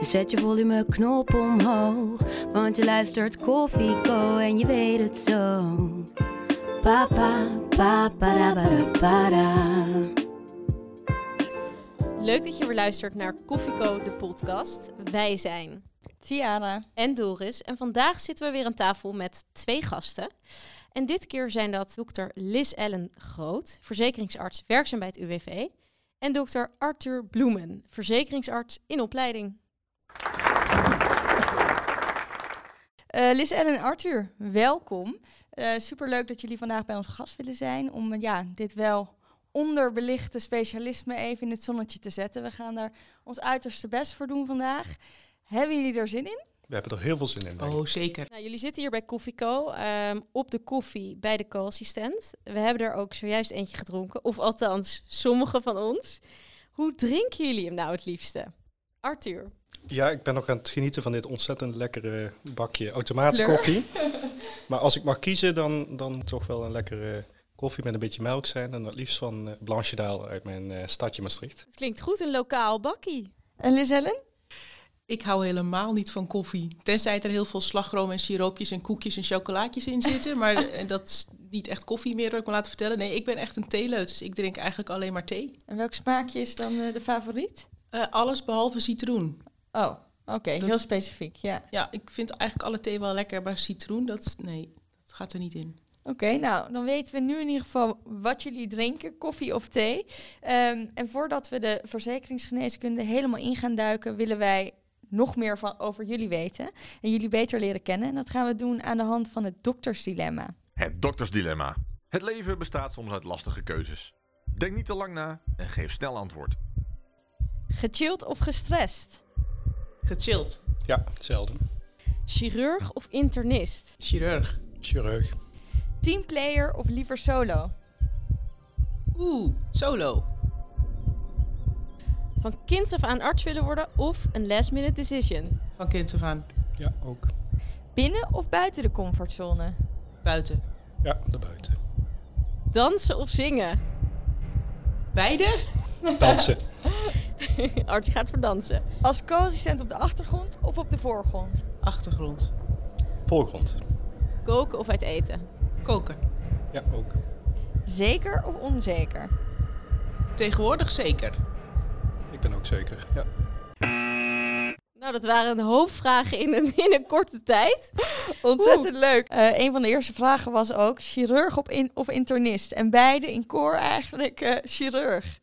Dus zet je volumeknop omhoog. Want je luistert Koffieko en je weet het zo. Papa, papa, pa, pa, pa, Leuk dat je weer luistert naar Koffieko de podcast. Wij zijn Tiana. en Doris en vandaag zitten we weer aan tafel met twee gasten. En dit keer zijn dat dokter Liz Ellen Groot, verzekeringsarts werkzaam bij het UWV, en dokter Arthur Bloemen, verzekeringsarts in opleiding. Eh Liz Ellen en Arthur, welkom. Eh superleuk dat jullie vandaag bij ons gast willen zijn om eh, ja, dit wel onderbelichte specialisme even in het zonnetje te zetten. We gaan daar ons uiterste best voor doen vandaag. Hebben jullie er zin in? We hebben er heel veel zin in. Oh, zeker. Nou, jullie zitten hier bij Koffieko ehm op de koffie bij de co-assistent. We hebben er ook zojuist eentje gedronken, of althans sommige van ons. Hoe drinken jullie hem nou het liefste? Arthur. Ja, ik ben nog aan het genieten van dit ontzettend lekkere bakje automaatkoffie. maar als ik mag kiezen, dan, dan toch wel een lekkere koffie met een beetje melk zijn. En het liefst van eh, Blanche Daal uit mijn eh, stadje Maastricht. Het klinkt goed, een lokaal bakkie. En Liz Ellen? Ik hou helemaal niet van koffie. Tenzij er heel veel slagroom en siroopjes en koekjes en chocolaatjes in zitten. Maar eh, dat is niet echt koffie meer, wil ik me laten vertellen. Nee, ik ben echt een theeleut, dus ik drink eigenlijk alleen maar thee. En welk smaakje is dan eh, de favoriet? Eh, alles behalve citroen. Oh, oké, Dat- heel specifiek, ja. Ja, ik vind eigenlijk alle thee wel lekker, maar citroen, dat, nee, dat gaat er niet in. Oké, nou, dan weten we nu in ieder geval wat jullie drinken, koffie of thee. Ehm, en voordat we de verzekeringsgeneeskunde helemaal in gaan duiken, willen wij nog meer van, over jullie weten. En jullie beter leren kennen. En dat gaan we doen aan de hand van het doktersdilemma. Het doktersdilemma. Het leven bestaat soms uit lastige keuzes. Denk niet te lang na en geef snel antwoord. Gechilled of gestrest? Gechilled. Ja, hetzelfde. Chirurg of internist? Chirurg. Chirurg. Teamplayer of liever solo? Oeh, solo. Van kinds af aan arts willen worden of een last minute decision? Van kind af aan. Ja, ook. Binnen of buiten de comfortzone? Buiten. Ja, daarbuiten. Dansen of zingen? Beide? Dansen. arts gaat voor dansen. Als co-assistent op de achtergrond of op de voorgrond? Achtergrond. Voorgrond. Koken of uit eten? Koken. Ja, ook. Zeker of onzeker? Tegenwoordig zeker. Ik ben ook zeker. Ja. Nou, dat waren een hoop vragen in een, in een korte tijd. Ontzettend leuk. Eh, een van de eerste vragen was ook chirurg op in, of internist. En beide in koor eigenlijk eh, chirurg.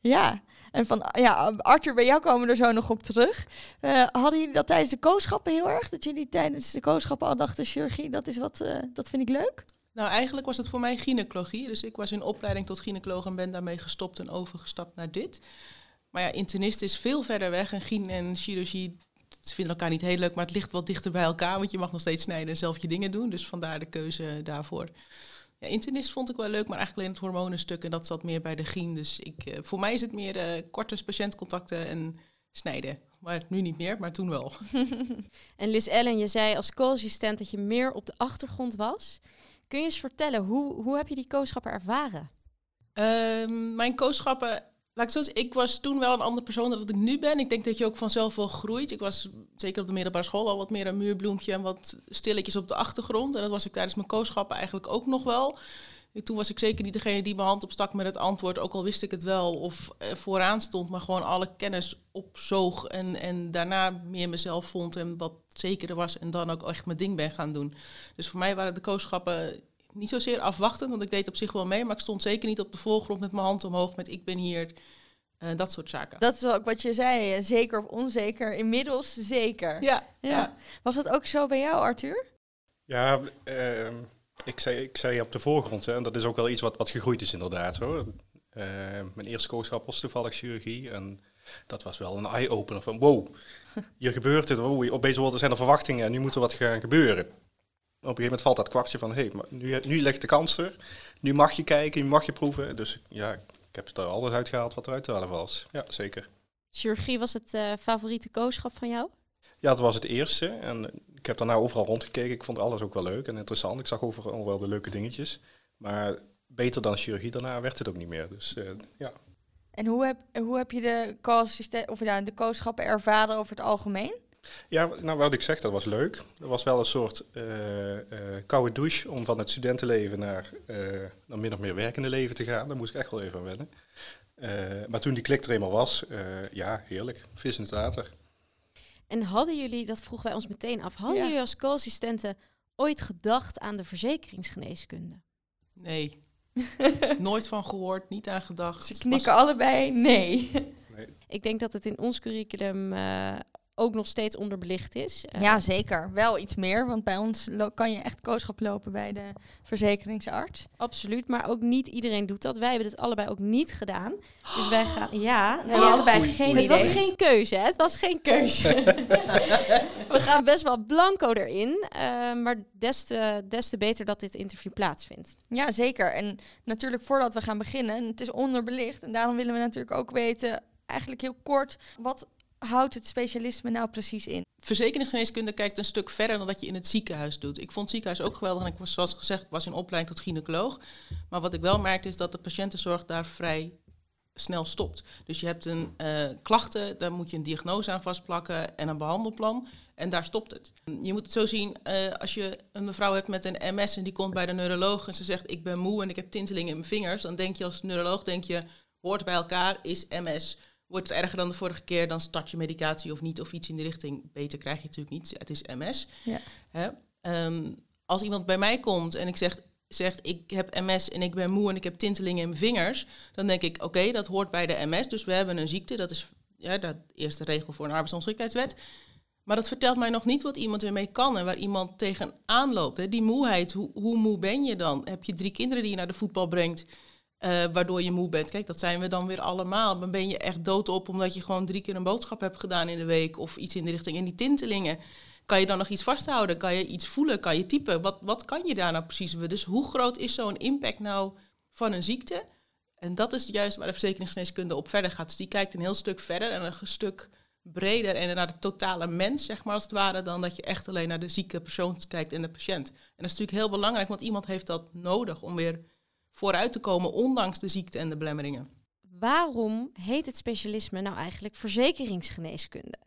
Ja. En van, ja, Arthur, bij jou komen we er zo nog op terug. Eh, hadden jullie dat tijdens de kooschappen heel erg? Dat jullie tijdens de kooschappen al dachten, chirurgie, dat is wat, eh, dat vind ik leuk? Nou, eigenlijk was het voor mij gynaecologie. Dus ik was in opleiding tot gynaecoloog en ben daarmee gestopt en overgestapt naar dit. Maar ja, internist is veel verder weg en gyn en chirurgie vinden elkaar niet heel leuk, maar het ligt wel dichter bij elkaar, want je mag nog steeds snijden en zelf je dingen doen. Dus vandaar de keuze daarvoor. Ja, internist vond ik wel leuk, maar eigenlijk alleen het hormonenstuk en dat zat meer bij de gyn. Dus ik, eh, voor mij is het meer eh korte patiëntcontacten en snijden. Maar nu niet meer, maar toen wel. En Liz Ellen, je zei als co-assistent dat je meer op de achtergrond was. Kun je eens vertellen, hoe, hoe heb je die kooschappen ervaren? Ehm, mijn kooschappen, laat ik zo ik was toen wel een andere persoon dan dat ik nu ben. Ik denk dat je ook vanzelf wel groeit. Ik was zeker op de middelbare school al wat meer een muurbloempje en wat stilletjes op de achtergrond. En dat was ik tijdens mijn kooschappen eigenlijk ook nog wel. Toen was ik zeker niet degene die mijn hand opstak met het antwoord, ook al wist ik het wel of vooraan stond, maar gewoon alle kennis opzoog en, en daarna meer mezelf vond en wat zekerder was en dan ook echt mijn ding ben gaan doen. Dus voor mij waren de kooschappen niet zozeer afwachtend, want ik deed op zich wel mee, maar ik stond zeker niet op de voorgrond met mijn hand omhoog met ik ben hier, eh, dat soort zaken. Dat is ook wat je zei, eh, zeker of onzeker. Inmiddels zeker. Ja, Ja. ja. Was dat ook zo bij jou, Arthur? Ja, ehm, ik, zei, ik zei op de voorgrond. Hè, en dat is ook wel iets wat, wat gegroeid is inderdaad. Hoor. Eh, mijn eerste kooschap was toevallig chirurgie. En dat was wel een eye-opener van wow, hier gebeurt het, wow, opeens worden, zijn er verwachtingen en nu moet er wat gaan gebeuren. Op een gegeven moment valt dat kwartje van, hé, hey, nu, nu ligt de kans er, nu mag je kijken, nu mag je proeven. Dus ja, ik heb er alles uitgehaald wat eruit te halen was. Ja, zeker. Chirurgie was het uh, favoriete kooschap van jou? Ja, het was het eerste. En ik heb daarna overal rondgekeken. Ik vond alles ook wel leuk en interessant. Ik zag overal wel de leuke dingetjes. Maar beter dan chirurgie daarna werd het ook niet meer. Dus uh, ja. En hoe heb, hoe heb je de, co of ja, de kooschappen ervaren over het algemeen? Ja, nou wat ik zeg, dat was leuk. Dat was wel een soort uh, uh, koude douche om van het studentenleven naar, uh, naar min of meer werkende leven te gaan. Daar moest ik echt wel even aan wennen. maar toen die klik er eenmaal was, ja, heerlijk. Vis in het water. En hadden jullie, dat vroegen wij ons meteen af, hadden jullie als co-assistenten ooit gedacht aan de verzekeringsgeneeskunde? Nee. Nooit van gehoord, niet aan gedacht. Ze knikken allebei nee. nee. Ik denk dat het in ons curriculum uh, ook nog steeds onderbelicht is. Uh, ja, zeker. Wel iets meer, want bij ons kan je echt kooschap lopen bij de verzekeringsarts. Absoluut, maar ook niet iedereen doet dat. Wij hebben het allebei ook niet gedaan. Dus wij gaan, ja, nee, oh, allebei geen Het was geen keuze, hè? Het was geen keuze. We gaan best wel blanco erin, uh, maar des te, des te beter dat dit interview plaatsvindt. Ja, zeker. En natuurlijk voordat we gaan beginnen, het is onderbelicht en daarom willen we natuurlijk ook weten eigenlijk heel kort, wat houdt het specialisme nou precies in? Verzekeringsgeneeskunde kijkt een stuk verder dan dat je in het ziekenhuis doet. Ik vond het ziekenhuis ook geweldig en ik was, zoals gezegd, was in opleiding tot gynaecoloog. Maar wat ik wel merkte is dat de patiëntenzorg daar vrij snel stopt. Dus je hebt een uh, klachten, daar moet je een diagnose aan vastplakken en een behandelplan. En daar stopt het. Je moet het zo zien, uh, als je een mevrouw hebt met een MS en die komt bij de neuroloog en ze zegt ik ben moe en ik heb tintelingen in mijn vingers, dan denk je als neuroloog, denk je, hoort bij elkaar, is MS. Wordt het erger dan de vorige keer, dan start je medicatie of niet, of iets in de richting. Beter krijg je natuurlijk niet. Het is MS. Ja. Hè? Um, als iemand bij mij komt en ik zeg, zegt ik heb MS en ik ben moe en ik heb tintelingen in mijn vingers, dan denk ik oké, okay, dat hoort bij de MS. Dus we hebben een ziekte, dat is ja, de eerste regel voor een arbeidsongeschiktheidswet. Maar dat vertelt mij nog niet wat iemand ermee kan en waar iemand tegenaan loopt. Hè. Die moeheid, hoe, hoe moe ben je dan? Heb je drie kinderen die je naar de voetbal brengt? Uh, waardoor je moe bent. Kijk, dat zijn we dan weer allemaal. Dan ben je echt doodop omdat je gewoon drie keer een boodschap hebt gedaan in de week of iets in de richting. En die tintelingen, kan je dan nog iets vasthouden? Kan je iets voelen? Kan je typen? Wat, wat kan je daar nou precies? Dus hoe groot is zo'n impact nou van een ziekte? En dat is juist waar de verzekeringsgeneeskunde op verder gaat. Dus die kijkt een heel stuk verder en een stuk breder en naar de totale mens, zeg maar als het ware, dan dat je echt alleen naar de zieke persoon kijkt en de patiënt. En dat is natuurlijk heel belangrijk, want iemand heeft dat nodig om weer vooruit te komen, ondanks de ziekte en de belemmeringen. Waarom heet het specialisme nou eigenlijk verzekeringsgeneeskunde?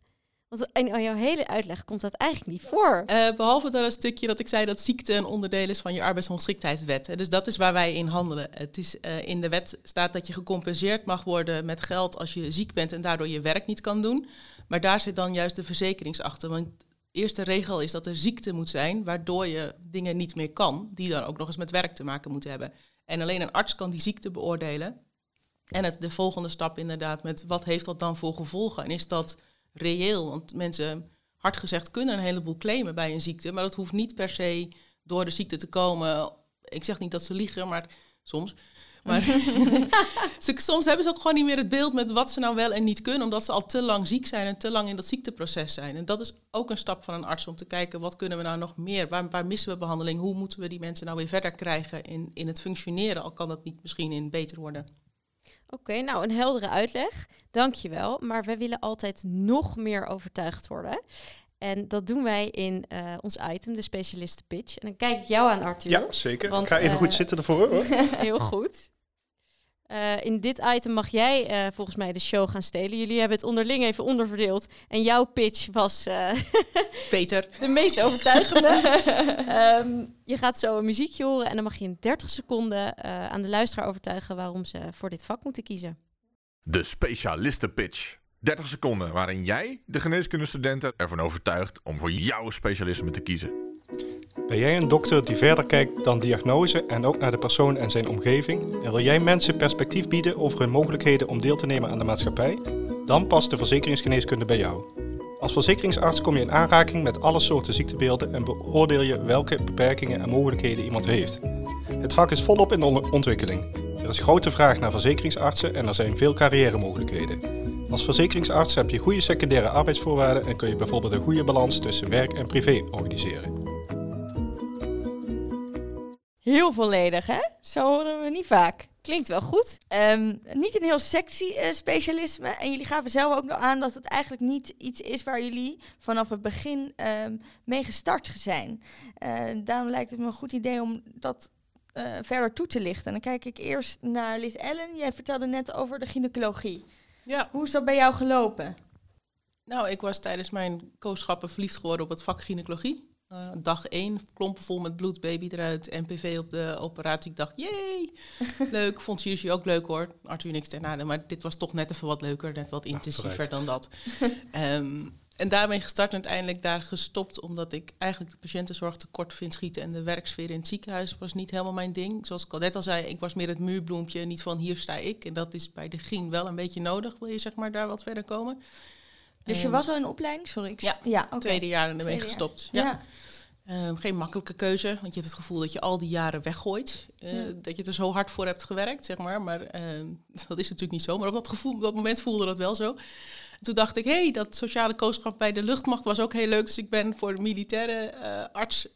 Want in jouw hele uitleg komt dat eigenlijk niet voor. Uh, behalve dat een stukje dat ik zei dat ziekte een onderdeel is van je arbeidsongeschiktheidswet. Dus dat is waar wij in handelen. Het is, uh, in de wet staat dat je gecompenseerd mag worden met geld als je ziek bent en daardoor je werk niet kan doen. Maar daar zit dan juist de verzekeringsachter. Want de eerste regel is dat er ziekte moet zijn waardoor je dingen niet meer kan, die dan ook nog eens met werk te maken moeten hebben. En alleen een arts kan die ziekte beoordelen. En het, de volgende stap inderdaad met wat heeft dat dan voor gevolgen? En is dat reëel? Want mensen, hard gezegd, kunnen een heleboel claimen bij een ziekte. Maar dat hoeft niet per se door de ziekte te komen. Ik zeg niet dat ze liegen, maar soms. Maar soms hebben ze ook gewoon niet meer het beeld met wat ze nou wel en niet kunnen, omdat ze al te lang ziek zijn en te lang in dat ziekteproces zijn. En dat is ook een stap van een arts om te kijken wat kunnen we nou nog meer, waar, waar missen we behandeling, hoe moeten we die mensen nou weer verder krijgen in, in het functioneren, al kan dat niet misschien in beter worden. Oké, nou een heldere uitleg. Dankjewel. Maar we willen altijd nog meer overtuigd worden. En dat doen wij in uh, ons item, de specialisten pitch. En dan kijk ik jou aan, Arthur. Ja, zeker. Want, ik ga even uh, goed zitten ervoor. Hoor. heel goed. Uh, in dit item mag jij uh, volgens mij de show gaan stelen. Jullie hebben het onderling even onderverdeeld. En jouw pitch was uh, Peter. de meest overtuigende. um, je gaat zo een muziekje horen en dan mag je in 30 seconden aan de luisteraar overtuigen waarom ze voor dit vak moeten kiezen. De specialisten pitch. 30 seconden waarin jij de geneeskundestudenten ervan overtuigt om voor jouw specialisme te kiezen. Ben jij een dokter die verder kijkt dan diagnose en ook naar de persoon en zijn omgeving? En wil jij mensen perspectief bieden over hun mogelijkheden om deel te nemen aan de maatschappij? Dan past de verzekeringsgeneeskunde bij jou. Als verzekeringsarts kom je in aanraking met alle soorten ziektebeelden en beoordeel je welke beperkingen en mogelijkheden iemand heeft. Het vak is volop in ontwikkeling. Er is grote vraag naar verzekeringsartsen en er zijn veel carrière mogelijkheden. Als verzekeringsarts heb je goede secundaire arbeidsvoorwaarden en kun je bijvoorbeeld een goede balans tussen werk en privé organiseren. Heel volledig, hè? Zo horen we niet vaak. Klinkt wel goed. Ehm, niet een heel sexy eh, specialisme. En jullie gaven zelf ook nog aan dat het eigenlijk niet iets is waar jullie vanaf het begin ehm, mee gestart zijn. Uh, daarom lijkt het me een goed idee om dat uh, verder toe te lichten. En dan kijk ik eerst naar Liz Ellen. Jij vertelde net over de gynaecologie. Ja. Hoe is dat bij jou gelopen? Nou, ik was tijdens mijn kooschappen verliefd geworden op het vak gynaecologie. Uh, dag één, klompen vol met bloed, baby eruit, NPV op de operatie. Ik dacht, jee, leuk. Vond jullie ook leuk hoor. Arthur niks ten nadeel, maar dit was toch net even wat leuker, net wat intensiever dan dat. um, en daarmee gestart en uiteindelijk daar gestopt, omdat ik eigenlijk de patiëntenzorg tekort vind schieten. En de werksfeer in het ziekenhuis was niet helemaal mijn ding. Zoals ik al net al zei, ik was meer het muurbloempje, niet van hier sta ik. En dat is bij de GIN wel een beetje nodig, wil je zeg maar daar wat verder komen. Dus je was al in opleiding? Sorry. Ik ja, ja okay. tweede jaar ermee tweede gestopt. Ja. ja. Um, geen makkelijke keuze, want je hebt het gevoel dat je al die jaren weggooit. Uh, ja. Dat je er zo hard voor hebt gewerkt, zeg maar. Maar uh, dat is natuurlijk niet zo. Maar op dat, gevoel, op dat moment voelde dat wel zo. En toen dacht ik, hey, dat sociale kooschap bij de luchtmacht was ook heel leuk. Dus ik ben voor militaire uh, arts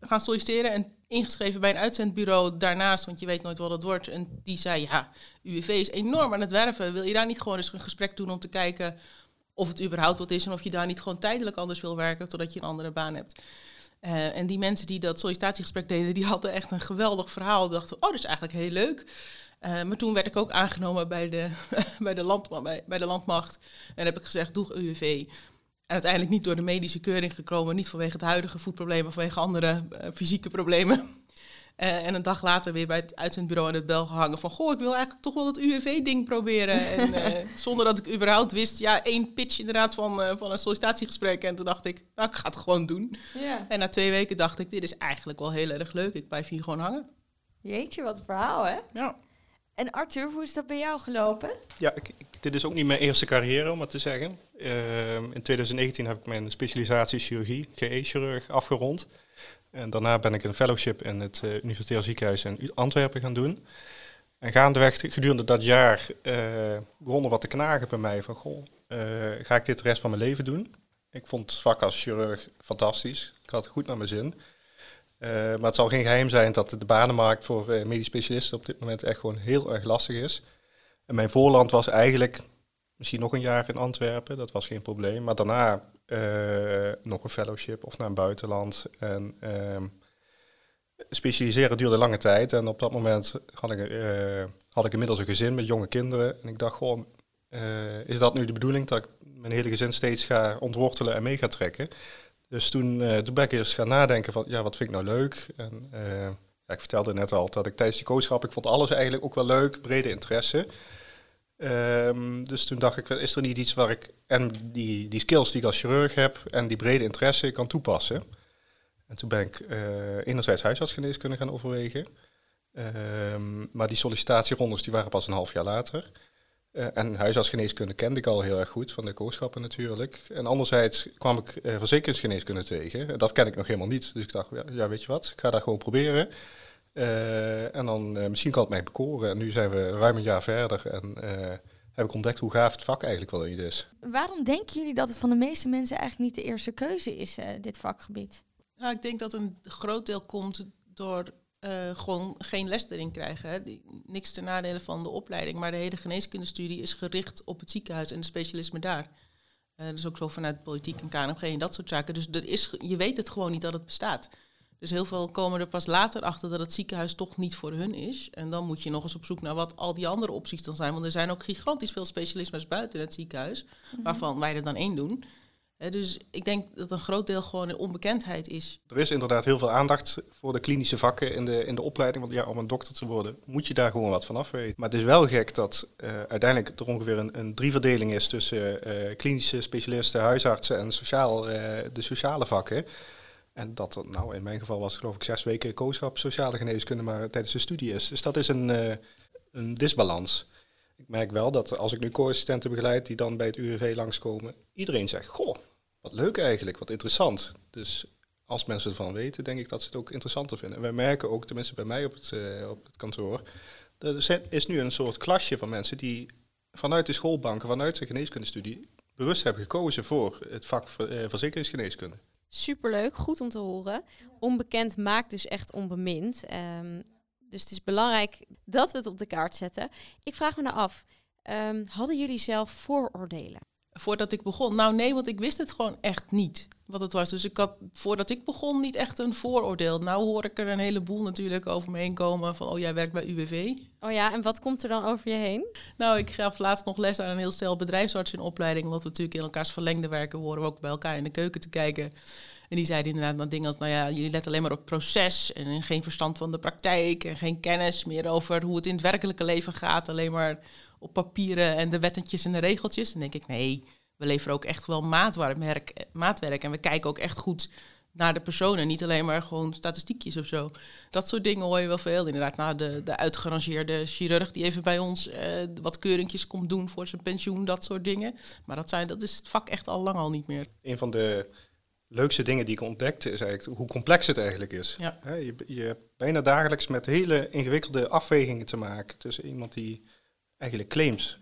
gaan solliciteren en ingeschreven bij een uitzendbureau daarnaast. Want je weet nooit wat het wordt. En die zei, ja, UWV is enorm aan het werven. Wil je daar niet gewoon eens een gesprek doen om te kijken of het überhaupt wat is... en of je daar niet gewoon tijdelijk anders wil werken totdat je een andere baan hebt. Uh, en die mensen die dat sollicitatiegesprek deden, die hadden echt een geweldig verhaal. Dachten, oh, dat is eigenlijk heel leuk. Uh, maar toen werd ik ook aangenomen bij de, bij, de land, bij, bij de landmacht. En heb ik gezegd, doe UWV. En uiteindelijk niet door de medische keuring gekomen. Niet vanwege het huidige voetprobleem, maar vanwege andere uh, fysieke problemen. Uh, en een dag later weer bij het uitzendbureau aan het bel gehangen van... goh, ik wil eigenlijk toch wel dat UWV-ding proberen. en zonder dat ik überhaupt wist... ja, één pitch inderdaad van, van een sollicitatiegesprek. En toen dacht ik, nou, ik ga het gewoon doen. En na twee weken dacht ik, dit is eigenlijk wel heel erg leuk. Ik blijf hier gewoon hangen. Jeetje, wat een verhaal, hè? Ja. En Arthur, hoe is dat bij jou gelopen? Ja, ik, dit is ook niet mijn eerste carrière, om het te zeggen. Ehm, in 2019 heb ik mijn specialisatie chirurgie, GE-chirurg, afgerond... En daarna ben ik een fellowship in het uh, Universitair Ziekenhuis in Antwerpen gaan doen. En gaandeweg gedurende dat jaar uh, begon er wat te knagen bij mij van, goh, uh, ga ik dit de rest van mijn leven doen? Ik vond het vak als chirurg fantastisch. Ik had het goed naar mijn zin. Maar het zal geen geheim zijn dat de banenmarkt voor medisch specialisten op dit moment echt gewoon heel erg lastig is. En mijn voorland was eigenlijk misschien nog een jaar in Antwerpen, dat was geen probleem. Maar daarna uh, nog een fellowship of naar een buitenland. En uh, specialiseren duurde lange tijd. En op dat moment had ik, uh, had ik inmiddels een gezin met jonge kinderen. En ik dacht gewoon, uh, is dat nu de bedoeling dat ik mijn hele gezin steeds ga ontwortelen en mee ga trekken? Dus toen, toen ben ik eerst gaan nadenken van, ja, wat vind ik nou leuk? En ja, ik vertelde net al dat ik tijdens die kooschap, ik vond alles eigenlijk ook wel leuk, brede interesse. Um, dus toen dacht ik, is er niet iets waar ik en die, die skills die ik als chirurg heb en die brede interesse kan toepassen? En toen ben ik uh, enerzijds huisartsgeneeskunde gaan overwegen. Um, maar die sollicitatierondes die waren pas een half jaar later. Uh, en huisartsgeneeskunde kende ik al heel erg goed, van de kooschappen natuurlijk. En anderzijds kwam ik uh, verzekeringsgeneeskunde tegen. Dat ken ik nog helemaal niet. Dus ik dacht, ja, ja weet je wat, ik ga dat gewoon proberen. Uh, en dan uh, misschien kan het mij bekoren. En nu zijn we ruim een jaar verder en uh, heb ik ontdekt hoe gaaf het vak eigenlijk wel niet is. Waarom denken jullie dat het van de meeste mensen eigenlijk niet de eerste keuze is, dit vakgebied? Nou, ik denk dat een groot deel komt door gewoon geen les erin krijgen. Hè. Die, niks ten nadele van de opleiding, maar de hele geneeskundestudie is gericht op het ziekenhuis en de specialisme daar. dus ook zo vanuit politiek en KNMG en dat soort zaken. Dus er is, je weet het gewoon niet dat het bestaat. Dus heel veel komen er pas later achter dat het ziekenhuis toch niet voor hun is. En dan moet je nog eens op zoek naar wat al die andere opties dan zijn. Want er zijn ook gigantisch veel specialismes buiten het ziekenhuis, mm-hmm. waarvan wij er dan één doen. Dus ik denk dat een groot deel gewoon onbekendheid is. Er is inderdaad heel veel aandacht voor de klinische vakken in de, in de opleiding. Want ja, om een dokter te worden moet je daar gewoon wat van af weten. Maar het is wel gek dat uh, uiteindelijk er ongeveer een, een drieverdeling is tussen uh, klinische specialisten, huisartsen en sociaal, uh, de sociale vakken. En dat nou in mijn geval was geloof ik zes weken kooschap sociale geneeskunde, maar tijdens de studie is. Dus dat is een, een disbalans. Ik merk wel dat als ik nu co-assistenten begeleid die dan bij het UWV langskomen, iedereen zegt, goh, wat leuk eigenlijk, wat interessant. Dus als mensen ervan weten, denk ik dat ze het ook interessanter vinden. En wij merken ook, tenminste bij mij op het, uh, op het kantoor, er is nu een soort klasje van mensen die vanuit de schoolbanken, vanuit de geneeskundestudie, bewust hebben gekozen voor het vak uh, verzekeringsgeneeskunde. Superleuk, goed om te horen. Onbekend maakt dus echt onbemind. Um, dus het is belangrijk dat we het op de kaart zetten. Ik vraag me nou af, um, hadden jullie zelf vooroordelen? Voordat ik begon? Nou nee, want ik wist het gewoon echt niet wat het was. Dus ik had voordat ik begon niet echt een vooroordeel. Nou hoor ik er een heleboel natuurlijk over me heen komen van oh jij werkt bij UWV. Oh ja, en wat komt er dan over je heen? Nou, ik gaf laatst nog les aan een heel stel bedrijfsarts in opleiding, omdat we natuurlijk in elkaars verlengde werken, horen we ook bij elkaar in de keuken te kijken. En die zeiden inderdaad dan dingen als, nou ja, jullie letten alleen maar op proces en geen verstand van de praktijk en geen kennis meer over hoe het in het werkelijke leven gaat, alleen maar op papieren en de wettentjes en de regeltjes. Dan denk ik, nee, we leveren ook echt wel maatwerk, maatwerk en we kijken ook echt goed naar de personen, niet alleen maar gewoon statistiekjes of zo. Dat soort dingen hoor je wel veel. Inderdaad, nou, de, de uitgerangeerde chirurg die even bij ons uh, wat keuringjes komt doen voor zijn pensioen, dat soort dingen. Maar dat, zijn, dat is het vak echt al lang al niet meer. Een van de leukste dingen die ik ontdekte is eigenlijk hoe complex het eigenlijk is. Ja. je, je hebt bijna dagelijks met hele ingewikkelde afwegingen te maken tussen iemand die eigenlijk claims,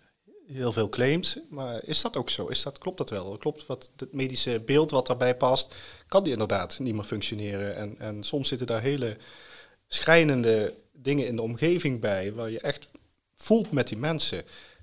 heel veel claims, maar is dat ook zo? Is dat, klopt dat wel? Klopt wat het medische beeld wat daarbij past, kan die inderdaad niet meer functioneren? En, en soms zitten daar hele schrijnende dingen in de omgeving bij, waar je echt voelt met die mensen.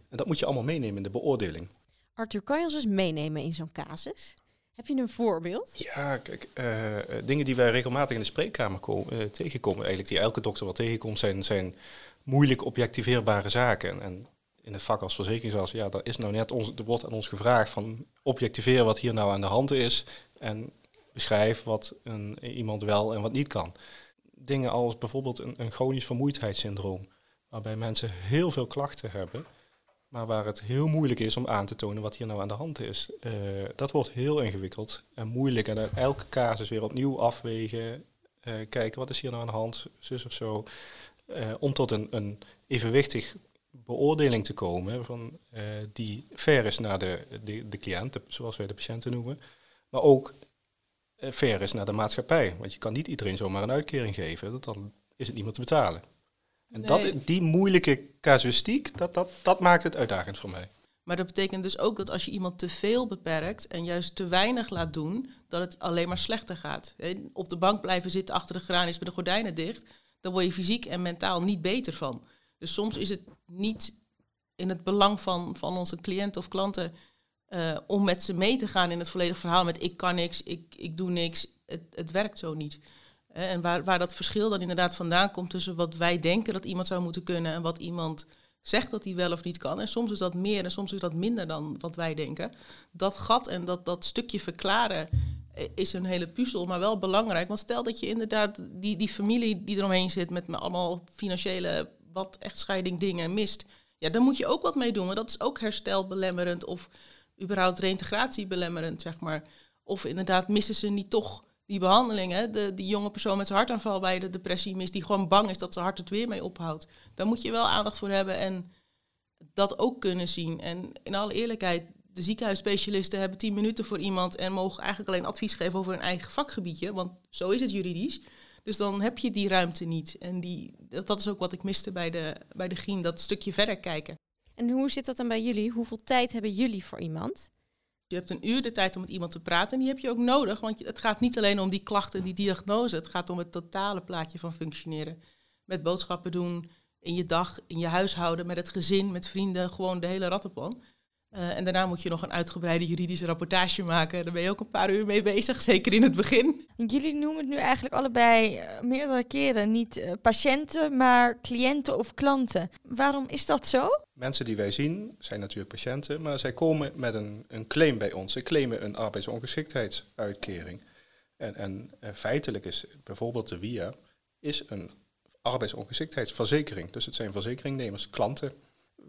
En dat moet je allemaal meenemen in de beoordeling. Arthur, kan je ons eens meenemen in zo'n casus? Heb je een voorbeeld? Ja, kijk, uh, dingen die wij regelmatig in de spreekkamer komen, uh, tegenkomen, eigenlijk die elke dokter wel tegenkomt, zijn, zijn moeilijk objectiveerbare zaken. En in het vak als verzekeringsarts, ja, daar is nou net ons, er wordt aan ons gevraagd van objectiveer wat hier nou aan de hand is en beschrijf wat een, iemand wel en wat niet kan. Dingen als bijvoorbeeld een, een chronisch vermoeidheidssyndroom, waarbij mensen heel veel klachten hebben maar waar het heel moeilijk is om aan te tonen wat hier nou aan de hand is. Uh, dat wordt heel ingewikkeld en moeilijk. En elke casus weer opnieuw afwegen. Uh, kijken, wat is hier nou aan de hand, zus of zo. Uh, om tot een, een, evenwichtig beoordeling te komen van, die fair is naar de, de, de cliënt, zoals wij de patiënten noemen. Maar ook fair is naar de maatschappij. Want je kan niet iedereen zomaar een uitkering geven, dan is het niet meer te betalen. En dat, die moeilijke casuïstiek, dat, dat, dat maakt het uitdagend voor mij. Maar dat betekent dus ook dat als je iemand te veel beperkt en juist te weinig laat doen, dat het alleen maar slechter gaat. Op de bank blijven zitten achter de granies met de gordijnen dicht, dan word je fysiek en mentaal niet beter van. Dus soms is het niet in het belang van, van onze cliënten of klanten uh, om met ze mee te gaan in het volledige verhaal met ik kan niks, ik, ik doe niks, het, het werkt zo niet. En waar, waar dat verschil dan inderdaad vandaan komt tussen wat wij denken dat iemand zou moeten kunnen en wat iemand zegt dat hij wel of niet kan. En soms is dat meer en soms is dat minder dan wat wij denken. Dat gat en dat, dat stukje verklaren eh, is een hele puzzel, maar wel belangrijk. Want stel dat je inderdaad die, die familie die eromheen zit met allemaal financiële wat echtscheiding dingen mist. Ja, dan moet je ook wat mee doen. Maar dat is ook herstelbelemmerend of überhaupt reintegratiebelemmerend, zeg maar. Of inderdaad missen ze niet toch die behandelingen, de, die jonge persoon met zijn hartaanval bij de depressie mist, die gewoon bang is dat zijn hart het weer mee ophoudt. Daar moet je wel aandacht voor hebben en dat ook kunnen zien. En in alle eerlijkheid, de ziekenhuisspecialisten hebben tien minuten voor iemand en mogen eigenlijk alleen advies geven over hun eigen vakgebiedje, want zo is het juridisch. Dus dan heb je die ruimte niet. En die, dat, dat is ook wat ik miste bij de, bij de GIEN, dat stukje verder kijken. En hoe zit dat dan bij jullie? Hoeveel tijd hebben jullie voor iemand? Je hebt een uur de tijd om met iemand te praten en die heb je ook nodig, want het gaat niet alleen om die klachten en die diagnose, het gaat om het totale plaatje van functioneren. Met boodschappen doen, in je dag, in je huishouden, met het gezin, met vrienden, gewoon de hele rattenplan. Uh, en daarna moet je nog een uitgebreide juridische rapportage maken. Daar ben je ook een paar uur mee bezig, zeker in het begin. Jullie noemen het nu eigenlijk allebei uh, meerdere keren niet uh, patiënten, maar cliënten of klanten. Waarom is dat zo? Mensen die wij zien zijn natuurlijk patiënten, maar zij komen met een, een claim bij ons. Ze claimen een arbeidsongeschiktheidsuitkering. En, en feitelijk is bijvoorbeeld de WIA is een arbeidsongeschiktheidsverzekering. Dus het zijn verzekeringnemers, klanten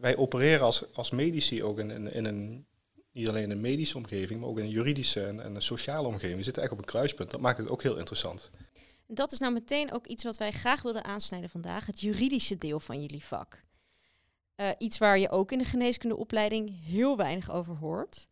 wij opereren als, als medici ook in, in, in, een, niet alleen in een medische omgeving, maar ook in een juridische en, en een sociale omgeving. We zitten eigenlijk op een kruispunt. Dat maakt het ook heel interessant. Dat is nou meteen ook iets wat wij graag wilden aansnijden vandaag, het juridische deel van jullie vak. Uh, iets waar je ook in de geneeskundeopleiding heel weinig over hoort.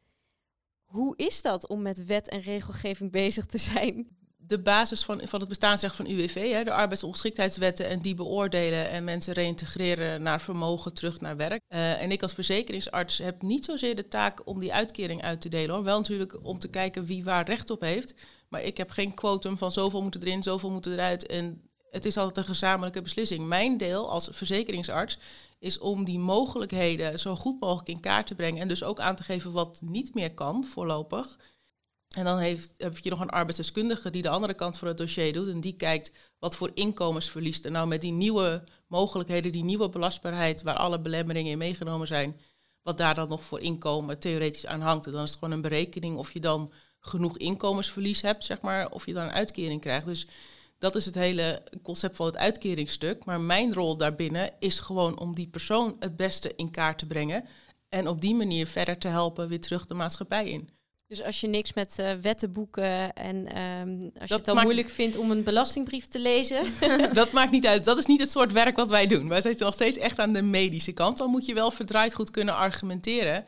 Hoe is dat om met wet en regelgeving bezig te zijn? De basis van, van het bestaansrecht van UWV, hè, de arbeidsongeschiktheidswetten, en die beoordelen en mensen reïntegreren naar vermogen terug naar werk. Uh, en ik als verzekeringsarts heb niet zozeer de taak om die uitkering uit te delen. Hoor. Wel natuurlijk om te kijken wie waar recht op heeft. Maar ik heb geen quotum van zoveel moeten erin, zoveel moeten eruit. En het is altijd een gezamenlijke beslissing. Mijn deel als verzekeringsarts is om die mogelijkheden zo goed mogelijk in kaart te brengen. En dus ook aan te geven wat niet meer kan voorlopig. En dan heeft, heb je nog een arbeidsdeskundige die de andere kant van het dossier doet. En die kijkt wat voor inkomensverlies er nou met die nieuwe mogelijkheden, die nieuwe belastbaarheid, waar alle belemmeringen in meegenomen zijn, wat daar dan nog voor inkomen theoretisch aan hangt. En dan is het gewoon een berekening of je dan genoeg inkomensverlies hebt, zeg maar, of je dan een uitkering krijgt. Dus dat is het hele concept van het uitkeringsstuk. Maar mijn rol daarbinnen is gewoon om die persoon het beste in kaart te brengen. En op die manier verder te helpen weer terug de maatschappij in. Dus als je niks met uh, wetten boeken en um, als je het dan moeilijk vindt om een belastingbrief te lezen. dat maakt niet uit. Dat is niet het soort werk wat wij doen. Wij zitten nog steeds echt aan de medische kant. Dan moet je wel verdraaid goed kunnen argumenteren.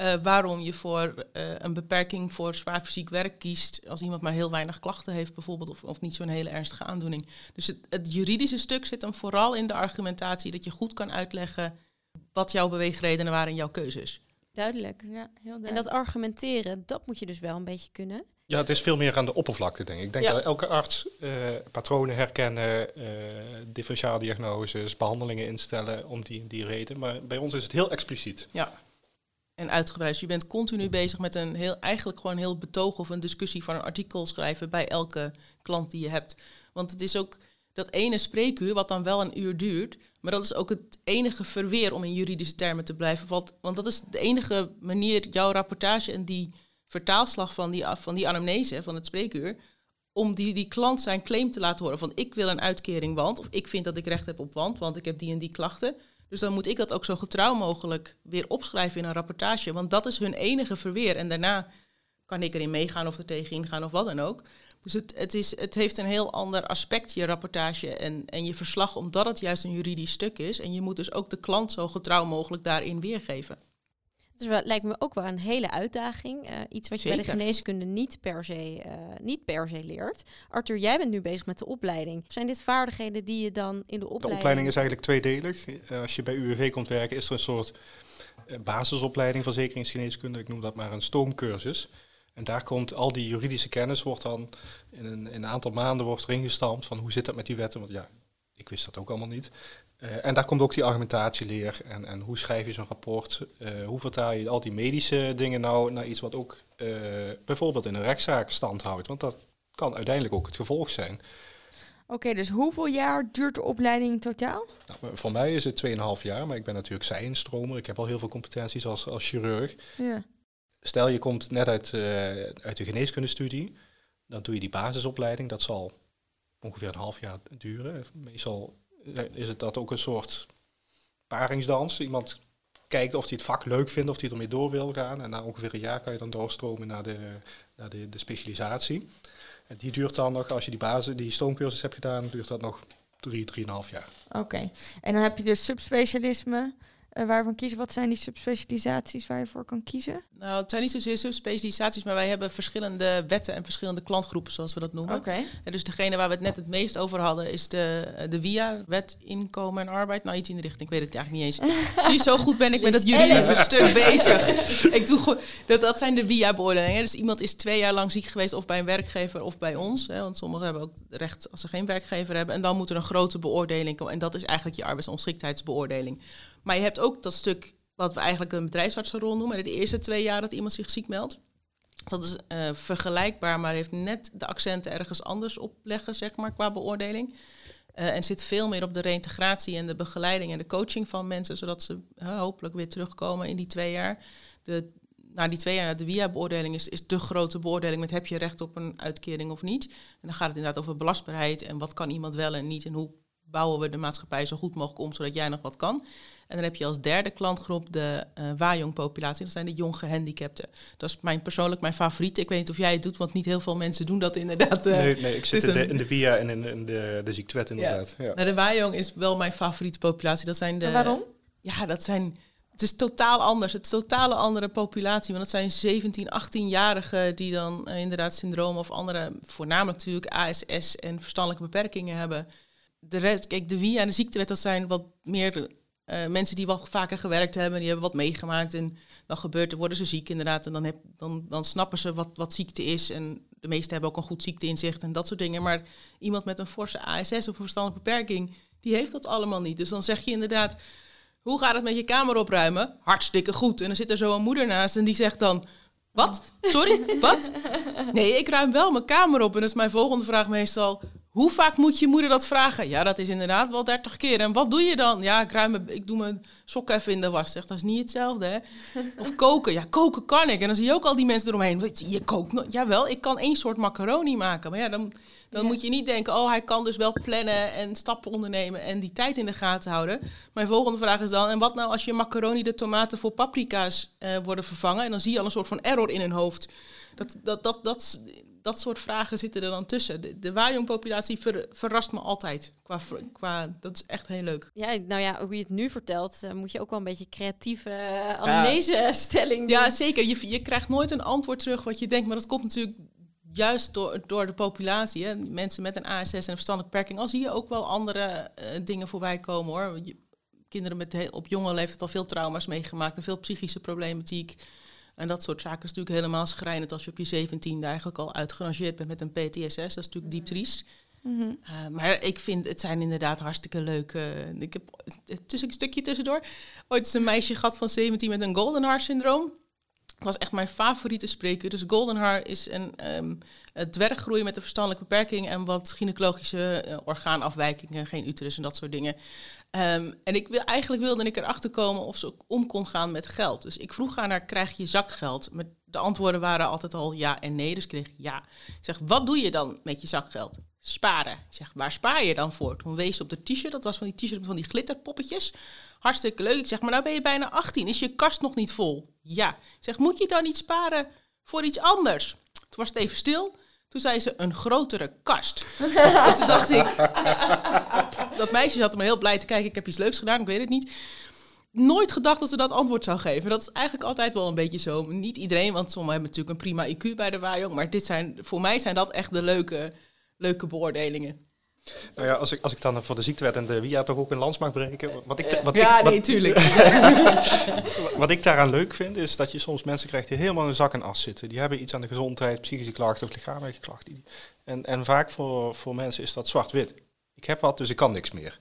Uh, waarom je voor uh, een beperking voor zwaar fysiek werk kiest als iemand maar heel weinig klachten heeft bijvoorbeeld of, of niet zo'n hele ernstige aandoening. Dus het, het, juridische stuk zit hem vooral in de argumentatie dat je goed kan uitleggen wat jouw beweegredenen waren en jouw keuzes. Duidelijk. Ja, heel duidelijk. En dat argumenteren, dat moet je dus wel een beetje kunnen. Ja, het is veel meer aan de oppervlakte, denk ik. Ik denk dat elke arts uh, patronen herkennen, uh, differentiaaldiagnoses, behandelingen instellen om die, die reden. Maar bij ons is het heel expliciet. Ja, en uitgebreid. Dus je bent continu bezig met een heel, eigenlijk gewoon een heel betoog of een discussie van een artikel schrijven bij elke klant die je hebt. Want het is ook dat ene spreekuur, wat dan wel een uur duurt, maar dat is ook het enige verweer om in juridische termen te blijven. Want, want dat is de enige manier, jouw rapportage en die vertaalslag van die, van die anamnese, van het spreekuur, om die, die klant zijn claim te laten horen. Van ik wil een uitkering, want, of ik vind dat ik recht heb op want, want ik heb die en die klachten. Dus dan moet ik dat ook zo getrouw mogelijk weer opschrijven in een rapportage. Want dat is hun enige verweer. En daarna kan ik erin meegaan of er tegenin gaan of wat dan ook. Dus het, het, is, het heeft een heel ander aspect, je rapportage en, en je verslag, omdat het juist een juridisch stuk is. En je moet dus ook de klant zo getrouw mogelijk daarin weergeven. Dus wel, lijkt me ook wel een hele uitdaging. Uh, iets wat je bij de geneeskunde niet per, se, uh, niet per se leert. Arthur, jij bent nu bezig met de opleiding. Zijn dit vaardigheden die je dan in de opleiding... De opleiding is eigenlijk tweedelig. Uh, als je bij UWV komt werken, is er een soort basisopleiding verzekeringsgeneeskunde. Ik noem dat maar een stoomcursus. En daar komt al die juridische kennis, wordt dan in een, in een aantal maanden wordt erin gestampt van hoe zit dat met die wetten. Want ja, ik wist dat ook allemaal niet. Uh, en daar komt ook die argumentatieleer en, en hoe schrijf je zo'n rapport, uh, hoe vertaal je al die medische dingen nou naar iets wat ook uh, bijvoorbeeld in een rechtszaak stand houdt. Want dat kan uiteindelijk ook het gevolg zijn. Oké, okay, dus hoeveel jaar duurt de opleiding in totaal? Nou, voor mij is het 2,5 jaar, maar ik ben natuurlijk zijinstromer. Ik heb al heel veel competenties als, als chirurg. Ja. Stel je komt net uit, uit de geneeskundestudie, dan doe je die basisopleiding. Dat zal ongeveer een half jaar duren. Meestal is het dat ook een soort paringsdans. Iemand kijkt of hij het vak leuk vindt, of hij ermee door wil gaan. En na ongeveer een jaar kan je dan doorstromen naar de, naar de, de specialisatie. En die duurt dan nog, als je die, basis, die stoomcursus hebt gedaan, duurt dat nog drie, drieënhalf jaar. Oké, en dan heb je dus subspecialisme. Uh, waarvan kiezen? Wat zijn die subspecialisaties waar je voor kan kiezen? Nou, het zijn niet zozeer subspecialisaties, maar wij hebben verschillende wetten en verschillende klantgroepen, zoals we dat noemen. Oké. En dus degene waar we het net het meest over hadden, is de, de WIA, Wet Inkomen en Arbeid. Nou, iets in de richting, ik weet het eigenlijk niet eens. Zie je, zo goed ben ik met dat juridische stuk bezig. ik doe dat, dat zijn de WIA-beoordelingen. Dus iemand is twee jaar lang ziek geweest, of bij een werkgever of bij ons. Hè, want sommigen hebben ook recht als ze geen werkgever hebben. En dan moet er een grote beoordeling komen. En dat is eigenlijk je arbeidsongeschiktheidsbeoordeling. Maar je hebt ook dat stuk wat we eigenlijk een bedrijfsartsenrol noemen. De eerste twee jaar dat iemand zich ziek meldt. Dat is uh, vergelijkbaar, maar heeft net de accenten ergens anders op leggen, zeg maar, qua beoordeling. Uh, en zit veel meer op de reintegratie en de begeleiding en de coaching van mensen, zodat ze hopelijk weer terugkomen in die twee jaar. De, na die twee jaar, de WIA-beoordeling is, is de grote beoordeling met heb je recht op een uitkering of niet. En dan gaat het inderdaad over belastbaarheid en wat kan iemand wel en niet en hoe bouwen we de maatschappij zo goed mogelijk om, zodat jij nog wat kan. En dan heb je als derde klantgroep de uh, Wajong-populatie. Dat zijn de jong gehandicapten. Dat is mijn, persoonlijk mijn favoriet. Ik weet niet of jij het doet, want niet heel veel mensen doen dat inderdaad. Uh, nee, nee, ik zit in de, in de VIA en in, in de, de ziektewet inderdaad. Ja. ja. Nou, de Wajong is wel mijn favoriete populatie. Dat zijn de, waarom? Ja, dat zijn Het is totaal anders. Het is een totale andere populatie. Want het zijn 17, 18-jarigen die dan uh, inderdaad syndroom of andere, voornamelijk natuurlijk ASS en verstandelijke beperkingen hebben. De rest, kijk, de WIA en de ziektewet, dat zijn wat meer uh, mensen die wat vaker gewerkt hebben, die hebben wat meegemaakt. En dan gebeurt er, worden ze ziek inderdaad. En dan, heb, dan, dan snappen ze wat, wat ziekte is. En de meesten hebben ook een goed ziekteinzicht en dat soort dingen. Maar iemand met een forse ASS of een verstandelijke beperking, die heeft dat allemaal niet. Dus dan zeg je inderdaad, hoe gaat het met je kamer opruimen? Hartstikke goed. En dan zit er zo een moeder naast en die zegt dan, wat? Sorry, wat? Nee, ik ruim wel mijn kamer op. En dat is mijn volgende vraag meestal, hoe vaak moet je moeder dat vragen? Ja, dat is inderdaad wel 30 keer. En wat doe je dan? Ja, ik, ruim mijn, ik doe mijn sokken even in de was. Zeg, dat is niet hetzelfde, hè? Of koken. Ja, koken kan ik. En dan zie je ook al die mensen eromheen. Weet je, je kookt nog. Jawel, ik kan één soort macaroni maken. Maar ja, dan, dan moet je niet denken... oh, hij kan dus wel plannen en stappen ondernemen... en die tijd in de gaten houden. Mijn volgende vraag is dan... en wat nou als je macaroni de tomaten voor paprika's uh, worden vervangen... en dan zie je al een soort van error in hun hoofd... Dat, dat, dat, dat, dat soort vragen zitten er dan tussen. De, de populatie ver, verrast me altijd. Qua, qua, dat is echt heel leuk. Ja, nou ja, hoe je het nu vertelt, uh, moet je ook wel een beetje creatieve uh, analyse-stelling doen. Ja, zeker. Je, je krijgt nooit een antwoord terug wat je denkt, maar dat komt natuurlijk juist door, door de populatie. Hè. Mensen met een ASS en een verstandelijke beperking, al zie je ook wel andere uh, dingen voorbij komen hoor. Je, kinderen met op jonge leeftijd al veel trauma's meegemaakt en veel psychische problematiek. En dat soort zaken is natuurlijk helemaal schrijnend als je op je zeventiende eigenlijk al uitgerangeerd bent met een PTSS. Dat is natuurlijk diep triest. Mm -hmm. uh, maar ik vind het zijn inderdaad hartstikke leuke. Uh, ik heb tussen een stukje tussendoor ooit eens een meisje gehad van 17 met een golden syndroom. Dat was echt mijn favoriete spreker. Dus golden heart is een um, dwerggroei met een verstandelijke beperking en wat gynaecologische uh, orgaanafwijkingen, geen uterus en dat soort dingen. Um, en ik wil, eigenlijk wilde ik erachter komen of ze om kon gaan met geld. Dus ik vroeg haar, krijg je zakgeld? Met de antwoorden waren altijd al ja en nee, dus ik kreeg ja. Ik zeg, wat doe je dan met je zakgeld? Sparen. Ik zeg, waar spaar je dan voor? Toen wees op de t-shirt, dat was van die t-shirt van die glitterpoppetjes. Hartstikke leuk. Ik zeg, maar nou ben je bijna 18, is je kast nog niet vol? Ja. Zeg, moet je dan niet sparen voor iets anders? Toen was het even stil. Toen zei ze een grotere kast. en toen dacht ik, dat meisje zat me heel blij te kijken. Ik heb iets leuks gedaan, ik weet het niet. Nooit gedacht dat ze dat antwoord zou geven. Dat is eigenlijk altijd wel een beetje zo. Niet iedereen, want sommigen hebben natuurlijk een prima IQ bij de Wajong. Maar dit zijn, voor mij zijn dat echt de leuke, leuke beoordelingen. Nou ja, als ik, als ik dan voor de ziektewet en de WIA toch ook een lans mag breken. Wat ik, wat ja, ik, nee, tuurlijk. wat ik daaraan leuk vind, is dat je soms mensen krijgt die helemaal in zak en as zitten. Die hebben iets aan de gezondheid, psychische klachten of lichamelijke klachten. En, en vaak voor, voor mensen is dat zwart-wit. Ik heb wat, dus ik kan niks meer.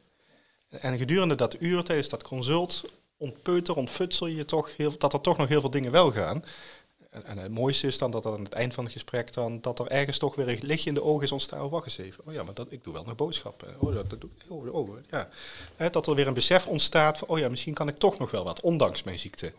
En gedurende dat uur tijdens dat consult ontpeuter, ontfutsel je toch heel, dat er toch nog heel veel dingen wel gaan. En, het mooiste is dan dat er aan het eind van het gesprek dan dat er ergens toch weer een lichtje in de ogen is ontstaan. Oh, wacht eens even. Oh ja, maar dat, ik doe wel nog boodschappen. Oh, dat, dat doe ik. Oh, oh, ja. dat er weer een besef ontstaat van, oh ja, misschien kan ik toch nog wel wat, ondanks mijn ziekte.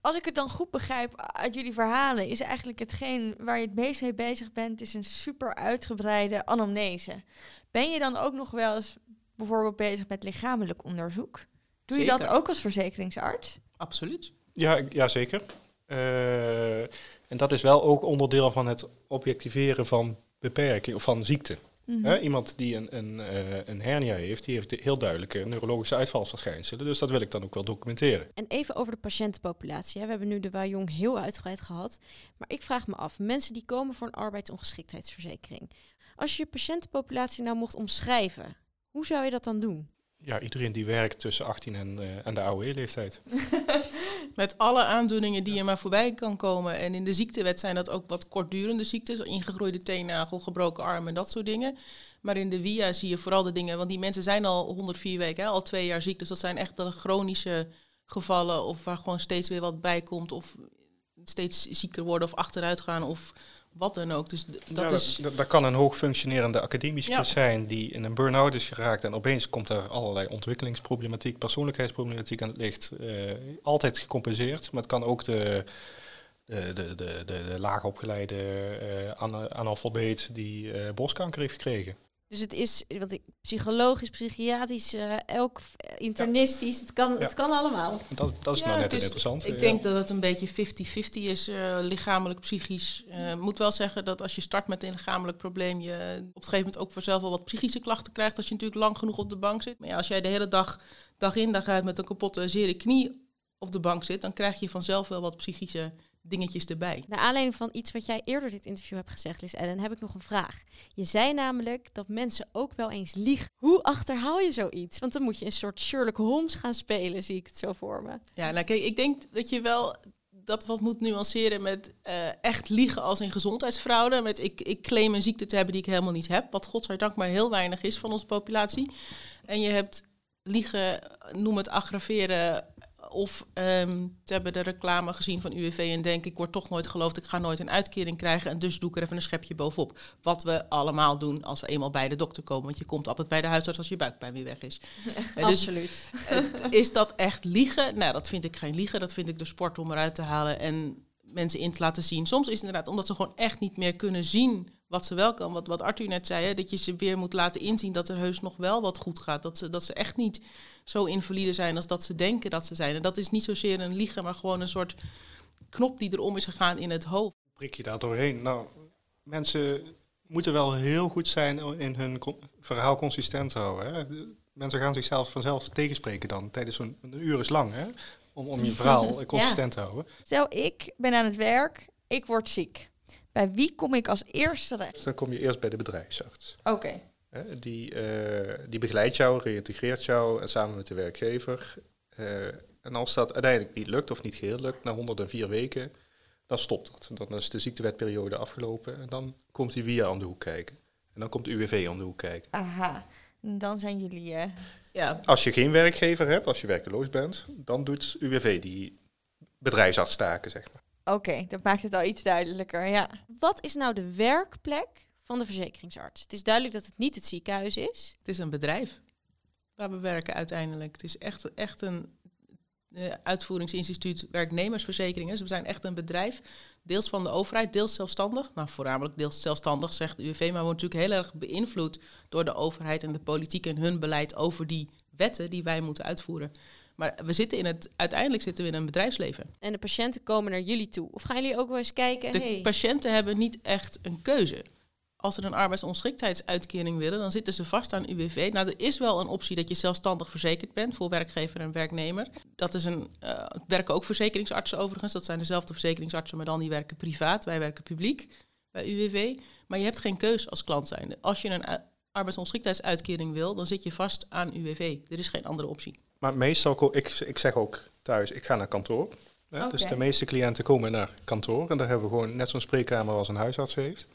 Als ik het dan goed begrijp uit jullie verhalen, is eigenlijk hetgeen waar je het meest mee bezig bent, is een super uitgebreide anamnese. Ben je dan ook nog wel eens bijvoorbeeld bezig met lichamelijk onderzoek? Doe Zeker. je dat ook als verzekeringsarts? Absoluut. Ja, ja zeker. Uh, en dat is wel ook onderdeel van het objectiveren van beperking of van ziekte. Mm -hmm. He, iemand die een, een, uh, een hernia heeft, die heeft heel duidelijke neurologische uitvalsverschijnselen. Dus dat wil ik dan ook wel documenteren. En even over de patiëntenpopulatie. We hebben nu de Wajong heel uitgebreid gehad. Maar ik vraag me af, mensen die komen voor een arbeidsongeschiktheidsverzekering. Als je je patiëntenpopulatie nou mocht omschrijven, hoe zou je dat dan doen? Ja, iedereen die werkt tussen 18 en, uh, en de AOE-leeftijd. Met alle aandoeningen die je maar voorbij kan komen. En in de ziektewet zijn dat ook wat kortdurende ziektes. Ingegroeide teennagel, gebroken arm en dat soort dingen. Maar in de WIA zie je vooral de dingen... Want die mensen zijn al 104 weken, hè, al twee jaar ziek. Dus dat zijn echt de chronische gevallen. Of waar gewoon steeds weer wat bij komt. Of steeds zieker worden of achteruit gaan. Of wat dan ook. Dus dat ja, is... Dat, dat, kan een hoog functionerende academische ja. zijn die in een burn-out is geraakt en opeens komt er allerlei ontwikkelingsproblematiek, persoonlijkheidsproblematiek aan het licht. Uh, altijd gecompenseerd, maar het kan ook de, de, de, de, de, de laagopgeleide uh, an analfabeet die uh, borstkanker heeft gekregen. Dus het is wat ik, psychologisch, psychiatrisch, uh, elk internistisch, ja. het, kan, ja. het kan allemaal. Dat, dat is ja, nou net is, interessant. Ik denk dat het een beetje 50-50 is, uh, lichamelijk, psychisch. Ik uh, moet wel zeggen dat als je start met een lichamelijk probleem, je op een gegeven moment ook vanzelf wel wat psychische klachten krijgt als je natuurlijk lang genoeg op de bank zit. Maar ja, als jij de hele dag, dag in, dag uit met een kapotte, zere knie op de bank zit, dan krijg je vanzelf wel wat psychische dingetjes erbij. Naar aanleiding van iets wat jij eerder dit interview hebt gezegd, Liz Ellen, heb ik nog een vraag. Je zei namelijk dat mensen ook wel eens liegen. Hoe achterhaal je zoiets? Want dan moet je een soort Sherlock Holmes gaan spelen, zie ik het zo voor me. Ja, nou kijk, ik denk dat je wel dat wat moet nuanceren met eh, echt liegen als in gezondheidsfraude. Met ik, ik claim een ziekte te hebben die ik helemaal niet heb. Wat godzijdank maar heel weinig is van onze populatie. En je hebt liegen, noem het aggraveren of um, ze hebben de reclame gezien van UWV en denken, ik word toch nooit geloofd, ik ga nooit een uitkering krijgen. En dus doe ik er even een schepje bovenop. Wat we allemaal doen als we eenmaal bij de dokter komen. Want je komt altijd bij de huisarts als je buikpijn weer weg is. dus, Absoluut. is dat echt liegen? Nou, dat vind ik geen liegen. Dat vind ik de sport om eruit te halen en mensen in te laten zien. Soms is het inderdaad omdat ze gewoon echt niet meer kunnen zien wat ze wel kan. Wat, wat Arthur net zei, hè, dat je ze weer moet laten inzien dat er heus nog wel wat goed gaat. Dat ze, dat ze echt niet zo invalide zijn als dat ze denken dat ze zijn. En dat is niet zozeer een liegen, maar gewoon een soort knop die erom is gegaan in het hoofd. Prik je daar doorheen? Nou, mensen moeten wel heel goed zijn in hun verhaal consistent houden. Hè? Mensen gaan zichzelf vanzelf tegenspreken dan. Tijdens zo'n een uur is lang, hè? Om, om je verhaal consistent te houden. Stel, ik ben aan het werk, ik word ziek. Bij wie kom ik als eerste terecht? Dan kom je eerst bij de bedrijfsarts. Oké. Die, uh, die begeleidt jou, reïntegreert jou en samen met de werkgever. Uh, en als dat uiteindelijk niet lukt of niet geheel lukt, na 104 weken, dan stopt dat. Dan is de ziektewetperiode afgelopen en dan komt die via om de hoek kijken. En dan komt UWV om de hoek kijken. Aha, dan zijn jullie... Uh... Ja. Als je geen werkgever hebt, als je werkeloos bent, dan doet UWV die bedrijfsartstaken, zeg maar. Oké, dat maakt het al iets duidelijker, ja. Wat is nou de werkplek van de verzekeringsarts. Het is duidelijk dat het niet het ziekenhuis is. Het is een bedrijf waar we werken uiteindelijk. Het is echt, echt een uh, uitvoeringsinstituut werknemersverzekeringen. Dus we zijn echt een bedrijf, deels van de overheid, deels zelfstandig. Nou, voornamelijk deels zelfstandig, zegt de UWV, maar we worden natuurlijk heel erg beïnvloed door de overheid en de politiek en hun beleid over die wetten die wij moeten uitvoeren. Maar we zitten in het, uiteindelijk zitten we in een bedrijfsleven. En de patiënten komen naar jullie toe. Of gaan jullie ook wel eens kijken? De patiënten hebben niet echt een keuze als ze een arbeidsongeschiktheidsuitkering willen, dan zitten ze vast aan UWV. Nou, er is wel een optie dat je zelfstandig verzekerd bent voor werkgever en werknemer. Dat is een, uh, werken ook verzekeringsartsen overigens. Dat zijn dezelfde verzekeringsartsen, maar dan die werken privaat. Wij werken publiek bij UWV. Maar je hebt geen keus als klant zijnde. Als je een arbeidsongeschiktheidsuitkering wil, dan zit je vast aan UWV. Er is geen andere optie. Maar meestal, ik, ik zeg ook thuis, ik ga naar kantoor. Dus de meeste cliënten komen naar kantoor en daar hebben we gewoon net zo'n spreekkamer als een huisarts heeft.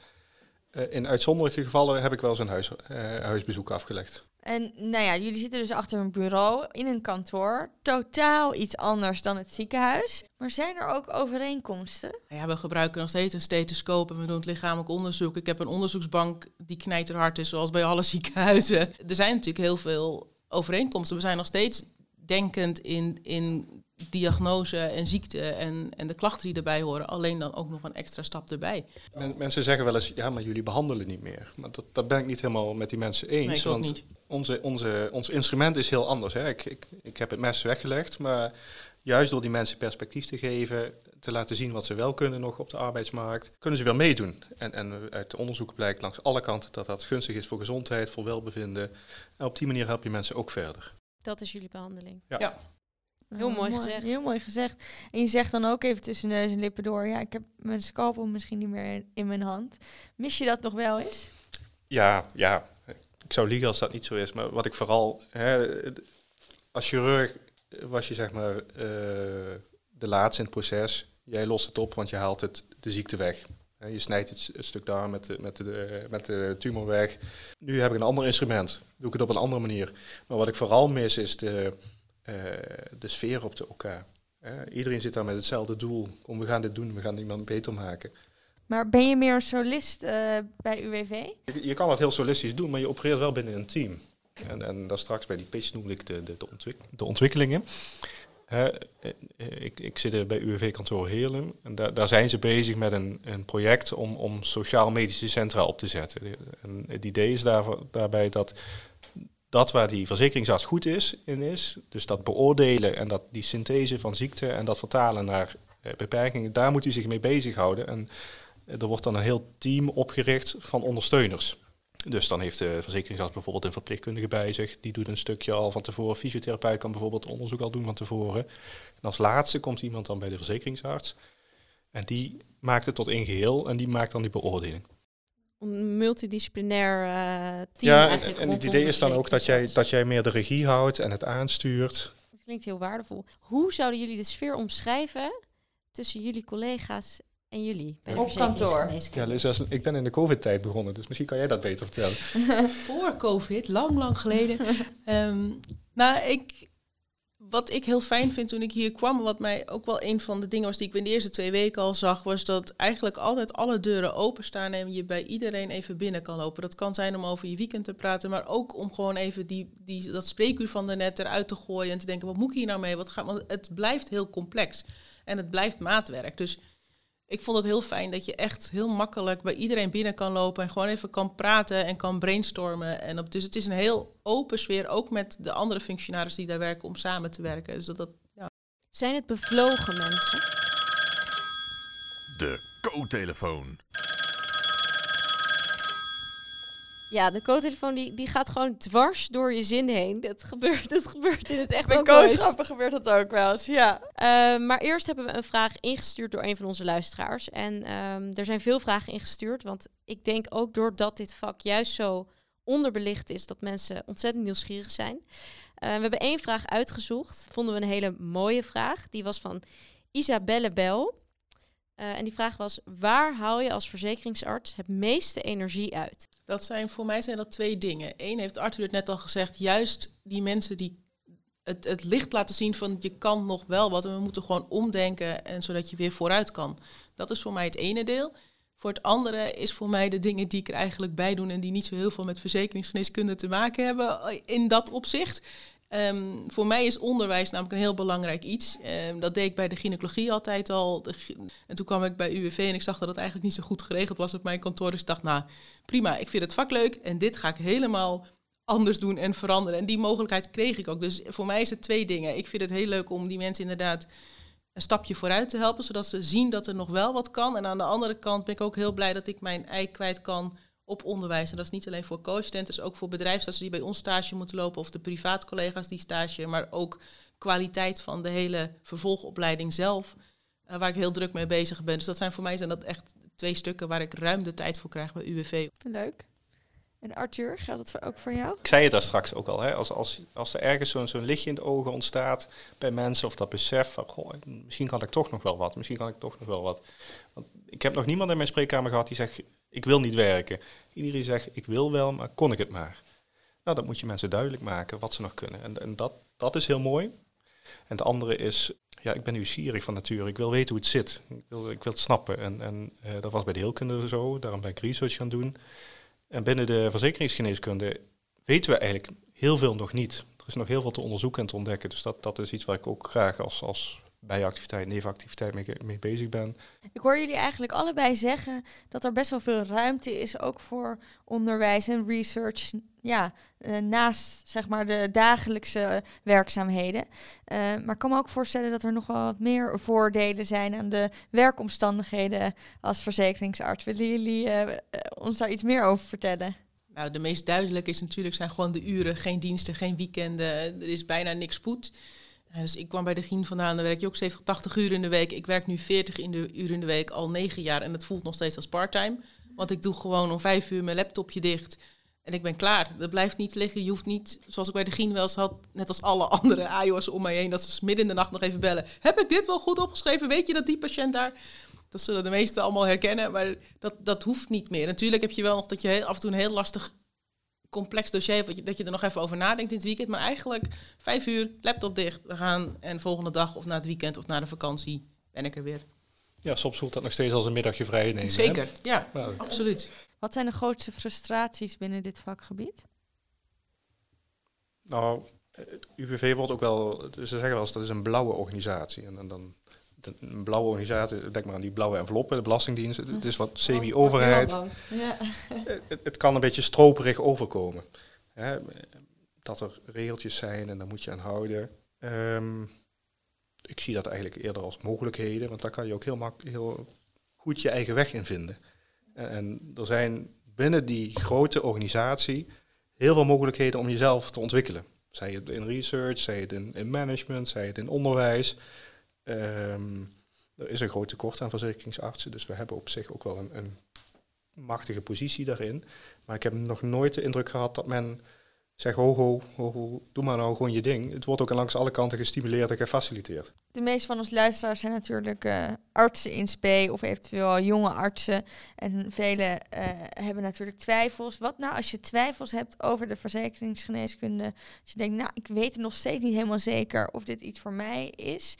Eh, in uitzonderlijke gevallen heb ik wel eens een huis, uh, huisbezoek afgelegd. En nou ja, jullie zitten dus achter een bureau in een kantoor. Totaal iets anders dan het ziekenhuis. Maar zijn er ook overeenkomsten? Ja, we gebruiken nog steeds een stethoscoop en we doen het lichamelijk onderzoek. Ik heb een onderzoeksbank die knijterhard is, zoals bij alle ziekenhuizen. Er zijn natuurlijk heel veel overeenkomsten. We zijn nog steeds denkend in, in diagnose en ziekte en, en de klachten die erbij horen, alleen dan ook nog een extra stap erbij. mensen zeggen wel eens, ja, maar jullie behandelen niet meer. Maar dat, dat ben ik niet helemaal met die mensen eens. Nee, want niet. Onze, onze, ons instrument is heel anders. Hè. Ik, ik, ik heb het mes weggelegd, maar juist door die mensen perspectief te geven, te laten zien wat ze wel kunnen nog op de arbeidsmarkt, kunnen ze wel meedoen. En, en uit de onderzoeken blijkt langs alle kanten dat dat gunstig is voor gezondheid, voor welbevinden. En op die manier help je mensen ook verder. Dat is jullie behandeling. ja. Heel mooi, gezegd. Heel mooi gezegd. En je zegt dan ook even tussen neus en lippen door, ja, ik heb mijn scalpel misschien niet meer in, mijn hand. Mis je dat nog wel eens? Ja, ja. Ik zou liegen als dat niet zo is. Maar wat ik vooral, hè, als chirurg was je zeg maar uh, de laatste in het proces. Jij lost het op, want je haalt het, de ziekte weg. Je snijdt het, stuk daar met de, met, de, met de tumor weg. Nu heb ik een ander instrument. Doe ik het op een andere manier. Maar wat ik vooral mis is de, uh, de sfeer op de elkaar. iedereen zit daar met hetzelfde doel. Kom, we gaan dit doen, we gaan iemand beter maken. Maar ben je meer een solist uh, bij UWV? Je, je, kan het heel solistisch doen, maar je opereert wel binnen een team. En, en dan straks bij die pitch noemde ik de, de, de, ontwik de ontwikkelingen. Uh, ik, ik zit bij UWV-kantoor Heerlen en daar, daar zijn ze bezig met een, een project om, om sociaal-medische centra op te zetten. En het idee is daar, daarbij dat dat waar die verzekeringsarts goed is, in is, dus dat beoordelen en dat die synthese van ziekte en dat vertalen naar eh, beperkingen, daar moet u zich mee bezighouden. En eh, er wordt dan een heel team opgericht van ondersteuners. Dus dan heeft de verzekeringsarts bijvoorbeeld een verpleegkundige bij zich. Die doet een stukje al van tevoren. Fysiotherapeut kan bijvoorbeeld onderzoek al doen van tevoren. En als laatste komt iemand dan bij de verzekeringsarts. En die maakt het tot één geheel en die maakt dan die beoordeling. Een multidisciplinair uh, team ja, eigenlijk. En, en het idee is dan ook dat jij, dat jij meer de regie houdt en het aanstuurt. Dat klinkt heel waardevol. Hoe zouden jullie de sfeer omschrijven tussen jullie collega's en jullie bij de Op kantoor. Ja, Liz, ik ben in de COVID-tijd begonnen, dus misschien kan jij dat beter vertellen. Voor COVID, lang, lang geleden. um, nou, ik, wat ik heel fijn vind toen ik hier kwam, wat mij ook wel een van de dingen was die ik in de eerste twee weken al zag, was dat eigenlijk altijd alle deuren openstaan en je bij iedereen even binnen kan lopen. Dat kan zijn om over je weekend te praten, maar ook om gewoon even die, die, dat spreekuur van de net eruit te gooien en te denken, wat moet ik hier nou mee? Wat gaat, want het blijft heel complex en het blijft maatwerk. Dus ik vond het heel fijn dat je echt heel makkelijk bij iedereen binnen kan lopen en gewoon even kan praten en kan brainstormen. En op, dus het is een heel open sfeer, ook met de andere functionarissen die daar werken, om samen te werken. Dus dat, dat, ja. Zijn het bevlogen mensen? De co-telefoon. Ja, de co-telefoon die, die gaat gewoon dwars door je zin heen. Dat gebeurt, dat gebeurt in het echt Bij ook kooschappen gebeurt dat ook wel eens, ja. Uh, maar eerst hebben we een vraag ingestuurd door een van onze luisteraars. En um, er zijn veel vragen ingestuurd, want ik denk ook doordat dit vak juist zo onderbelicht is, dat mensen ontzettend nieuwsgierig zijn. Uh, we hebben één vraag uitgezocht, vonden we een hele mooie vraag. Die was van Isabelle Bel. Uh, en die vraag was: waar haal je als verzekeringsarts het meeste energie uit? Dat zijn voor mij zijn dat twee dingen. Eén heeft Arthur het net al gezegd, juist die mensen die het, het licht laten zien van je kan nog wel wat en we moeten gewoon omdenken en zodat je weer vooruit kan. Dat is voor mij het ene deel. Voor het andere is voor mij de dingen die ik er eigenlijk bij doe en die niet zo heel veel met verzekeringsgeneeskunde te maken hebben in dat opzicht. Um, voor mij is onderwijs namelijk een heel belangrijk iets. Um, dat deed ik bij de gynaecologie altijd al. En toen kwam ik bij UWV en ik zag dat het eigenlijk niet zo goed geregeld was op mijn kantoor. Dus ik dacht, nou prima, ik vind het vak leuk en dit ga ik helemaal anders doen en veranderen. En die mogelijkheid kreeg ik ook. Dus voor mij is het twee dingen. Ik vind het heel leuk om die mensen inderdaad een stapje vooruit te helpen, zodat ze zien dat er nog wel wat kan. En aan de andere kant ben ik ook heel blij dat ik mijn ei kwijt kan op onderwijs. En dat is niet alleen voor co-studenten, dus ook voor bedrijfsartsen die bij ons stage moeten lopen of de privaat collega's die stage, maar ook kwaliteit van de hele vervolgopleiding zelf, uh, waar ik heel druk mee bezig ben. Dus dat zijn voor mij zijn dat echt twee stukken waar ik ruim de tijd voor krijg bij UWV. Leuk. En Arthur, geldt dat ook voor jou? Ik zei het daar straks ook al, hè? Als, als, als er ergens zo'n zo'n lichtje in de ogen ontstaat bij mensen, of dat besef van, goh, misschien kan ik toch nog wel wat, misschien kan ik toch nog wel wat. Want ik heb nog niemand in mijn spreekkamer gehad die zegt, ik wil niet werken. Iedereen zegt, ik wil wel, maar kon ik het maar. Nou, dat moet je mensen duidelijk maken wat ze nog kunnen. En, en dat, dat is heel mooi. En het andere is, ja, ik ben nieuwsgierig van nature. Ik wil weten hoe het zit. Ik wil, ik wil het snappen. En, en uh, dat was bij de heelkunde zo. Daarom ben ik research gaan doen. En binnen de verzekeringsgeneeskunde weten we eigenlijk heel veel nog niet. Er is nog heel veel te onderzoeken en te ontdekken. Dus dat, dat is iets waar ik ook graag als, als bijactiviteit, nevenactiviteit mee, mee bezig ben. Ik hoor jullie eigenlijk allebei zeggen dat er best wel veel ruimte is, ook voor onderwijs en research, ja, uh, naast zeg maar de dagelijkse werkzaamheden. Uh, maar ik kan me ook voorstellen dat er nog wel wat meer voordelen zijn aan de werkomstandigheden als verzekeringsarts. Willen jullie uh, ons daar iets meer over vertellen? Nou, de meest duidelijke is natuurlijk zijn gewoon de uren, geen diensten, geen weekenden. Er is bijna niks spoed. Dus ik kwam bij de Gien vandaan, dan werk je ook 70, 80 uur in de week. Ik werk nu 40 in de uur in de week al negen jaar en het voelt nog steeds als parttime. Want ik doe gewoon om vijf uur mijn laptopje dicht en ik ben klaar. Dat blijft niet liggen. Je hoeft niet, zoals ik bij de Gien wel eens had, net als alle andere AIO's om mij heen, dat ze midden in de nacht nog even bellen. Heb ik dit wel goed opgeschreven? Weet je dat die patiënt daar... Dat zullen de meesten allemaal herkennen, maar dat, dat hoeft niet meer. Natuurlijk heb je wel nog dat je af en toe een heel lastig complex dossier dat je er nog even over nadenkt in het weekend. Maar eigenlijk vijf uur, laptop dicht, we gaan en volgende dag of na het weekend of na de vakantie ben ik er weer. Ja, soms voelt dat nog steeds als een middagje vrij nemen. Zeker, hè? ja, nou, absoluut. Wat zijn de grootste frustraties binnen dit vakgebied? Nou, UWV wordt ook wel, ze zeggen wel eens dat is een blauwe organisatie. En, en dan een blauwe organisatie, denk maar aan die blauwe enveloppen, de Belastingdienst. Het is wat semi-overheid. Ja. Het, het, kan een beetje stroperig overkomen. Hè? Dat er regeltjes zijn en daar moet je aan houden. Um, ik zie dat eigenlijk eerder als mogelijkheden, want daar kan je ook heel, mak heel goed je eigen weg in vinden. En, en er zijn binnen die grote organisatie heel veel mogelijkheden om jezelf te ontwikkelen. Zij het in research, zij het in, in management, zij het in onderwijs. Ehm, er is een groot tekort aan verzekeringsartsen, dus we hebben op zich ook wel een, een machtige positie daarin. Maar ik heb nog nooit de indruk gehad dat men zegt, ho, ho, ho, doe maar nou gewoon je ding. Het wordt ook langs alle kanten gestimuleerd en gefaciliteerd. De meeste van ons luisteraars zijn natuurlijk uh, artsen in spe of eventueel jonge artsen. En velen uh, hebben natuurlijk twijfels. Wat nou als je twijfels hebt over de verzekeringsgeneeskunde? Als je denkt, nou, ik weet nog steeds niet helemaal zeker of dit iets voor mij is.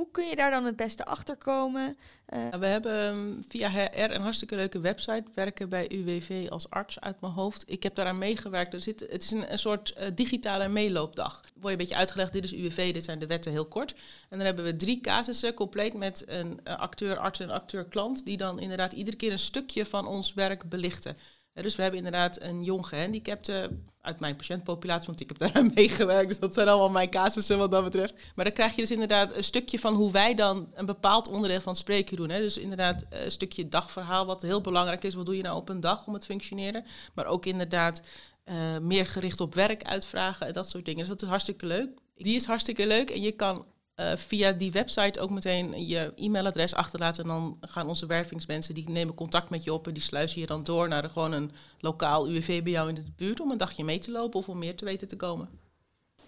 Hoe kun je daar dan het beste achter komen? Uh, we hebben ehm, via HR een hartstikke leuke website. Werken bij UWV als arts uit mijn hoofd. Ik heb daaraan meegewerkt. Er zit, het is een, een soort uh, digitale meeloopdag. Word je een beetje uitgelegd, dit is UWV, dit zijn de wetten heel kort. En dan hebben we drie casussen, compleet met een uh, acteur, arts en acteur, klant. Die dan inderdaad iedere keer een stukje van ons werk belichten. Dus we hebben inderdaad een jong gehandicapte uit mijn patiëntpopulatie, want ik heb daar meegewerkt. Dus dat zijn allemaal mijn casussen wat dat betreft. Maar dan krijg je dus inderdaad een stukje van hoe wij dan een bepaald onderdeel van het spreken doen. Hè. Dus inderdaad een stukje dagverhaal, wat heel belangrijk is. Wat doe je nou op een dag om het functioneren? Maar ook inderdaad uh, meer gericht op werk uitvragen en dat soort dingen. Dus dat is hartstikke leuk. Die is hartstikke leuk en je kan uh, via die website ook meteen je e-mailadres achterlaten. En dan gaan onze wervingsmensen, die nemen contact met je op en die sluizen je dan door naar gewoon een lokaal UWV bij jou in de buurt om een dagje mee te lopen of om meer te weten te komen.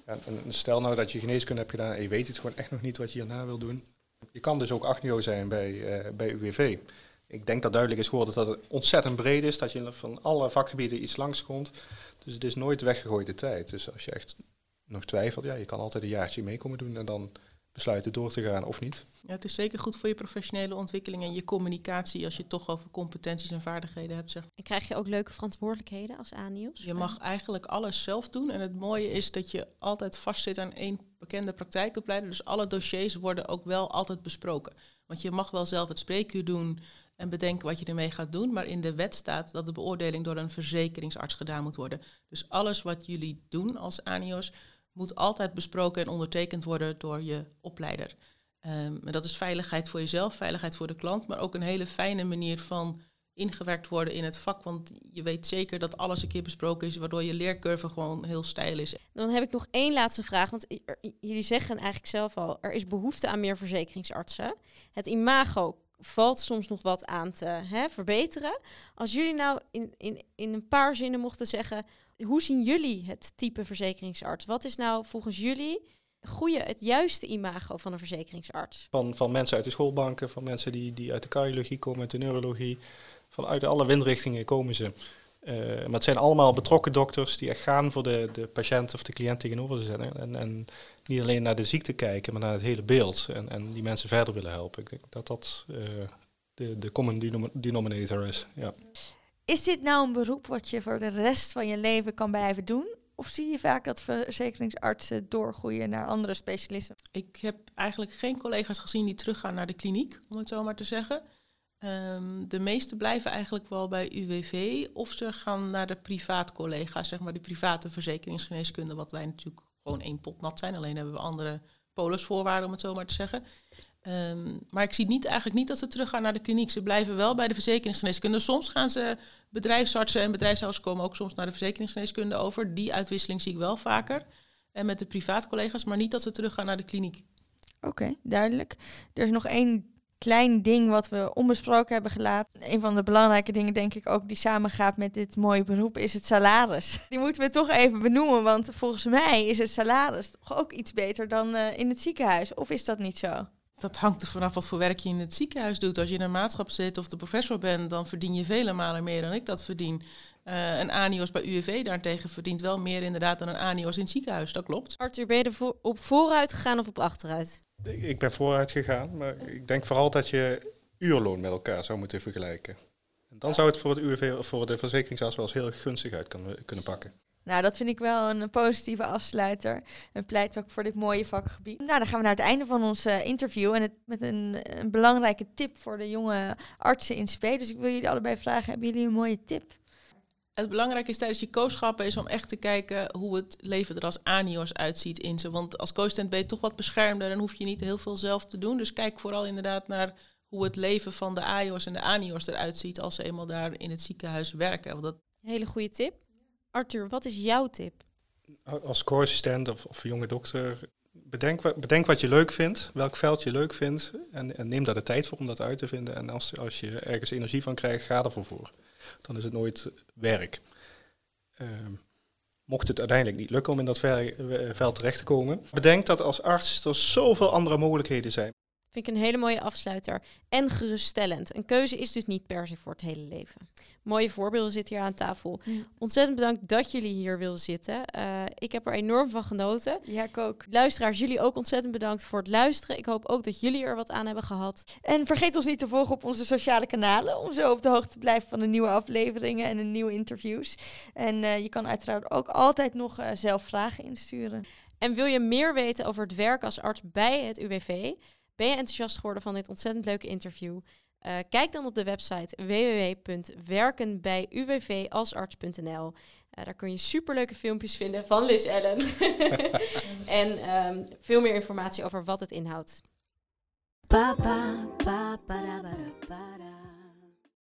Ja, en stel nou dat je geneeskunde hebt gedaan en je weet het gewoon echt nog niet wat je hierna wil doen. Je kan dus ook achtnio zijn bij, uh, bij UWV. Ik denk dat duidelijk is geworden dat het ontzettend breed is, dat je van alle vakgebieden iets langskomt. Dus het is nooit weggegooide tijd. Dus als je echt nog twijfelt, ja, je kan altijd een jaartje mee komen doen en dan besluiten door te gaan of niet. Ja, het is zeker goed voor je professionele ontwikkeling en je communicatie als je het toch over competenties en vaardigheden hebt. Zeg. En krijg je ook leuke verantwoordelijkheden als ANIOS? Je mag eigenlijk alles zelf doen. En het mooie is dat je altijd vastzit aan één bekende praktijkopleider. Dus alle dossiers worden ook wel altijd besproken. Want je mag wel zelf het spreekuur doen en bedenken wat je ermee gaat doen. Maar in de wet staat dat de beoordeling door een verzekeringsarts gedaan moet worden. Dus alles wat jullie doen als ANIOS moet altijd besproken en ondertekend worden door je opleider. Um, en dat is veiligheid voor jezelf, veiligheid voor de klant, maar ook een hele fijne manier van ingewerkt worden in het vak. Want je weet zeker dat alles een keer besproken is, waardoor je leercurve gewoon heel stijl is. Dan heb ik nog één laatste vraag. Want jullie zeggen eigenlijk zelf al, er is behoefte aan meer verzekeringsartsen. Het imago valt soms nog wat aan te hè, verbeteren. Als jullie nou in, in, in een paar zinnen mochten zeggen, hoe zien jullie het type verzekeringsarts? Wat is nou volgens jullie goede, het juiste imago van een verzekeringsarts? Van, van mensen uit de schoolbanken, van mensen die, die uit de cardiologie komen, uit de neurologie. Vanuit alle windrichtingen komen ze. Uh, maar het zijn allemaal betrokken dokters die echt gaan voor de, de patiënt of de cliënt tegenover ze zetten. En, en niet alleen naar de ziekte kijken, maar naar het hele beeld. En, en die mensen verder willen helpen. Ik denk dat dat uh, de, de common denominator is. Ja. Is dit nou een beroep wat je voor de rest van je leven kan blijven doen? Of zie je vaak dat verzekeringsartsen doorgroeien naar andere specialisten? Ik heb eigenlijk geen collega's gezien die teruggaan naar de kliniek, om het zo maar te zeggen. Um, de meeste blijven eigenlijk wel bij UWV of ze gaan naar de privaat collega's, zeg maar de private verzekeringsgeneeskunde, wat wij natuurlijk gewoon één pot nat zijn. Alleen hebben we andere polisvoorwaarden, om het zo maar te zeggen. Um, maar ik zie niet, eigenlijk niet dat ze teruggaan naar de kliniek. Ze blijven wel bij de verzekeringsgeneeskunde. Soms gaan ze bedrijfsartsen en bedrijfsartsen komen ook soms naar de verzekeringsgeneeskunde over. Die uitwisseling zie ik wel vaker. En met de privaatcollega's, maar niet dat ze teruggaan naar de kliniek. Oké, duidelijk. Er is nog één klein ding wat we onbesproken hebben gelaten. Een van de belangrijke dingen, denk ik ook, die samengaat met dit mooie beroep, is het salaris. Die moeten we toch even benoemen, want volgens mij is het salaris toch ook iets beter dan uh, in het ziekenhuis. Of is dat niet zo? Dat hangt er vanaf wat voor werk je in het ziekenhuis doet. Als je in een maatschap zit of de professor bent, dan verdien je vele malen meer dan ik dat verdien. Uh, een ANIOS bij UWV daarentegen verdient wel meer inderdaad dan een ANIOS in het ziekenhuis. Dat klopt. Arthur, ben je er voor, op vooruit gegaan of op achteruit? Ik ben vooruit gegaan, maar ik denk vooral dat je uurloon met elkaar zou moeten vergelijken. En dan zou het voor, het UWV, voor de verzekeringsarts wel eens heel gunstig uit kunnen pakken. Nou, dat vind ik wel een positieve afsluiter. En pleit ook voor dit mooie vakgebied. Nou, dan gaan we naar het einde van ons uh, interview. En het, met een, een, belangrijke tip voor de jonge artsen in spe. Dus ik wil jullie allebei vragen, hebben jullie een mooie tip? Het belangrijke is tijdens je coachschappen is om echt te kijken hoe het leven er als anios uitziet in ze. Want als coachstent ben je toch wat beschermder en hoef je niet heel veel zelf te doen. Dus kijk vooral inderdaad naar hoe het leven van de AIOS en de ANIOS eruit ziet als ze eenmaal daar in het ziekenhuis werken. Want dat Hele goede tip. Arthur, wat is jouw tip? Als co-assistent of, of jonge dokter, bedenk, bedenk wat je leuk vindt, welk veld je leuk vindt. En, en neem daar de tijd voor om dat uit te vinden. En als, als je ergens energie van krijgt, ga ervoor voor. Dan is het nooit werk. Ehm, mocht het uiteindelijk niet lukken om in dat veld terecht te komen, bedenk dat als arts er zoveel andere mogelijkheden zijn. Vind ik een hele mooie afsluiter. En geruststellend. Een keuze is dus niet per se voor het hele leven. Mooie voorbeelden zitten hier aan tafel. Ontzettend bedankt dat jullie hier wilden zitten. Eh, ik heb er enorm van genoten. Ja, ik ook. Luisteraars, jullie ook ontzettend bedankt voor het luisteren. Ik hoop ook dat jullie er wat aan hebben gehad. En vergeet ons niet te volgen op onze sociale kanalen om zo op de hoogte te blijven van de nieuwe afleveringen en de nieuwe interviews. En eh, je kan uiteraard ook altijd nog eh, zelf vragen insturen. En wil je meer weten over het werk als arts bij het UWV? Ben je enthousiast geworden van dit ontzettend leuke interview? Eh, kijk dan op de website www.werkenbijuwvalsarts.nl. Eh, daar kun je superleuke filmpjes vinden van Liz Ellen. en ehm, veel meer informatie over wat het inhoudt.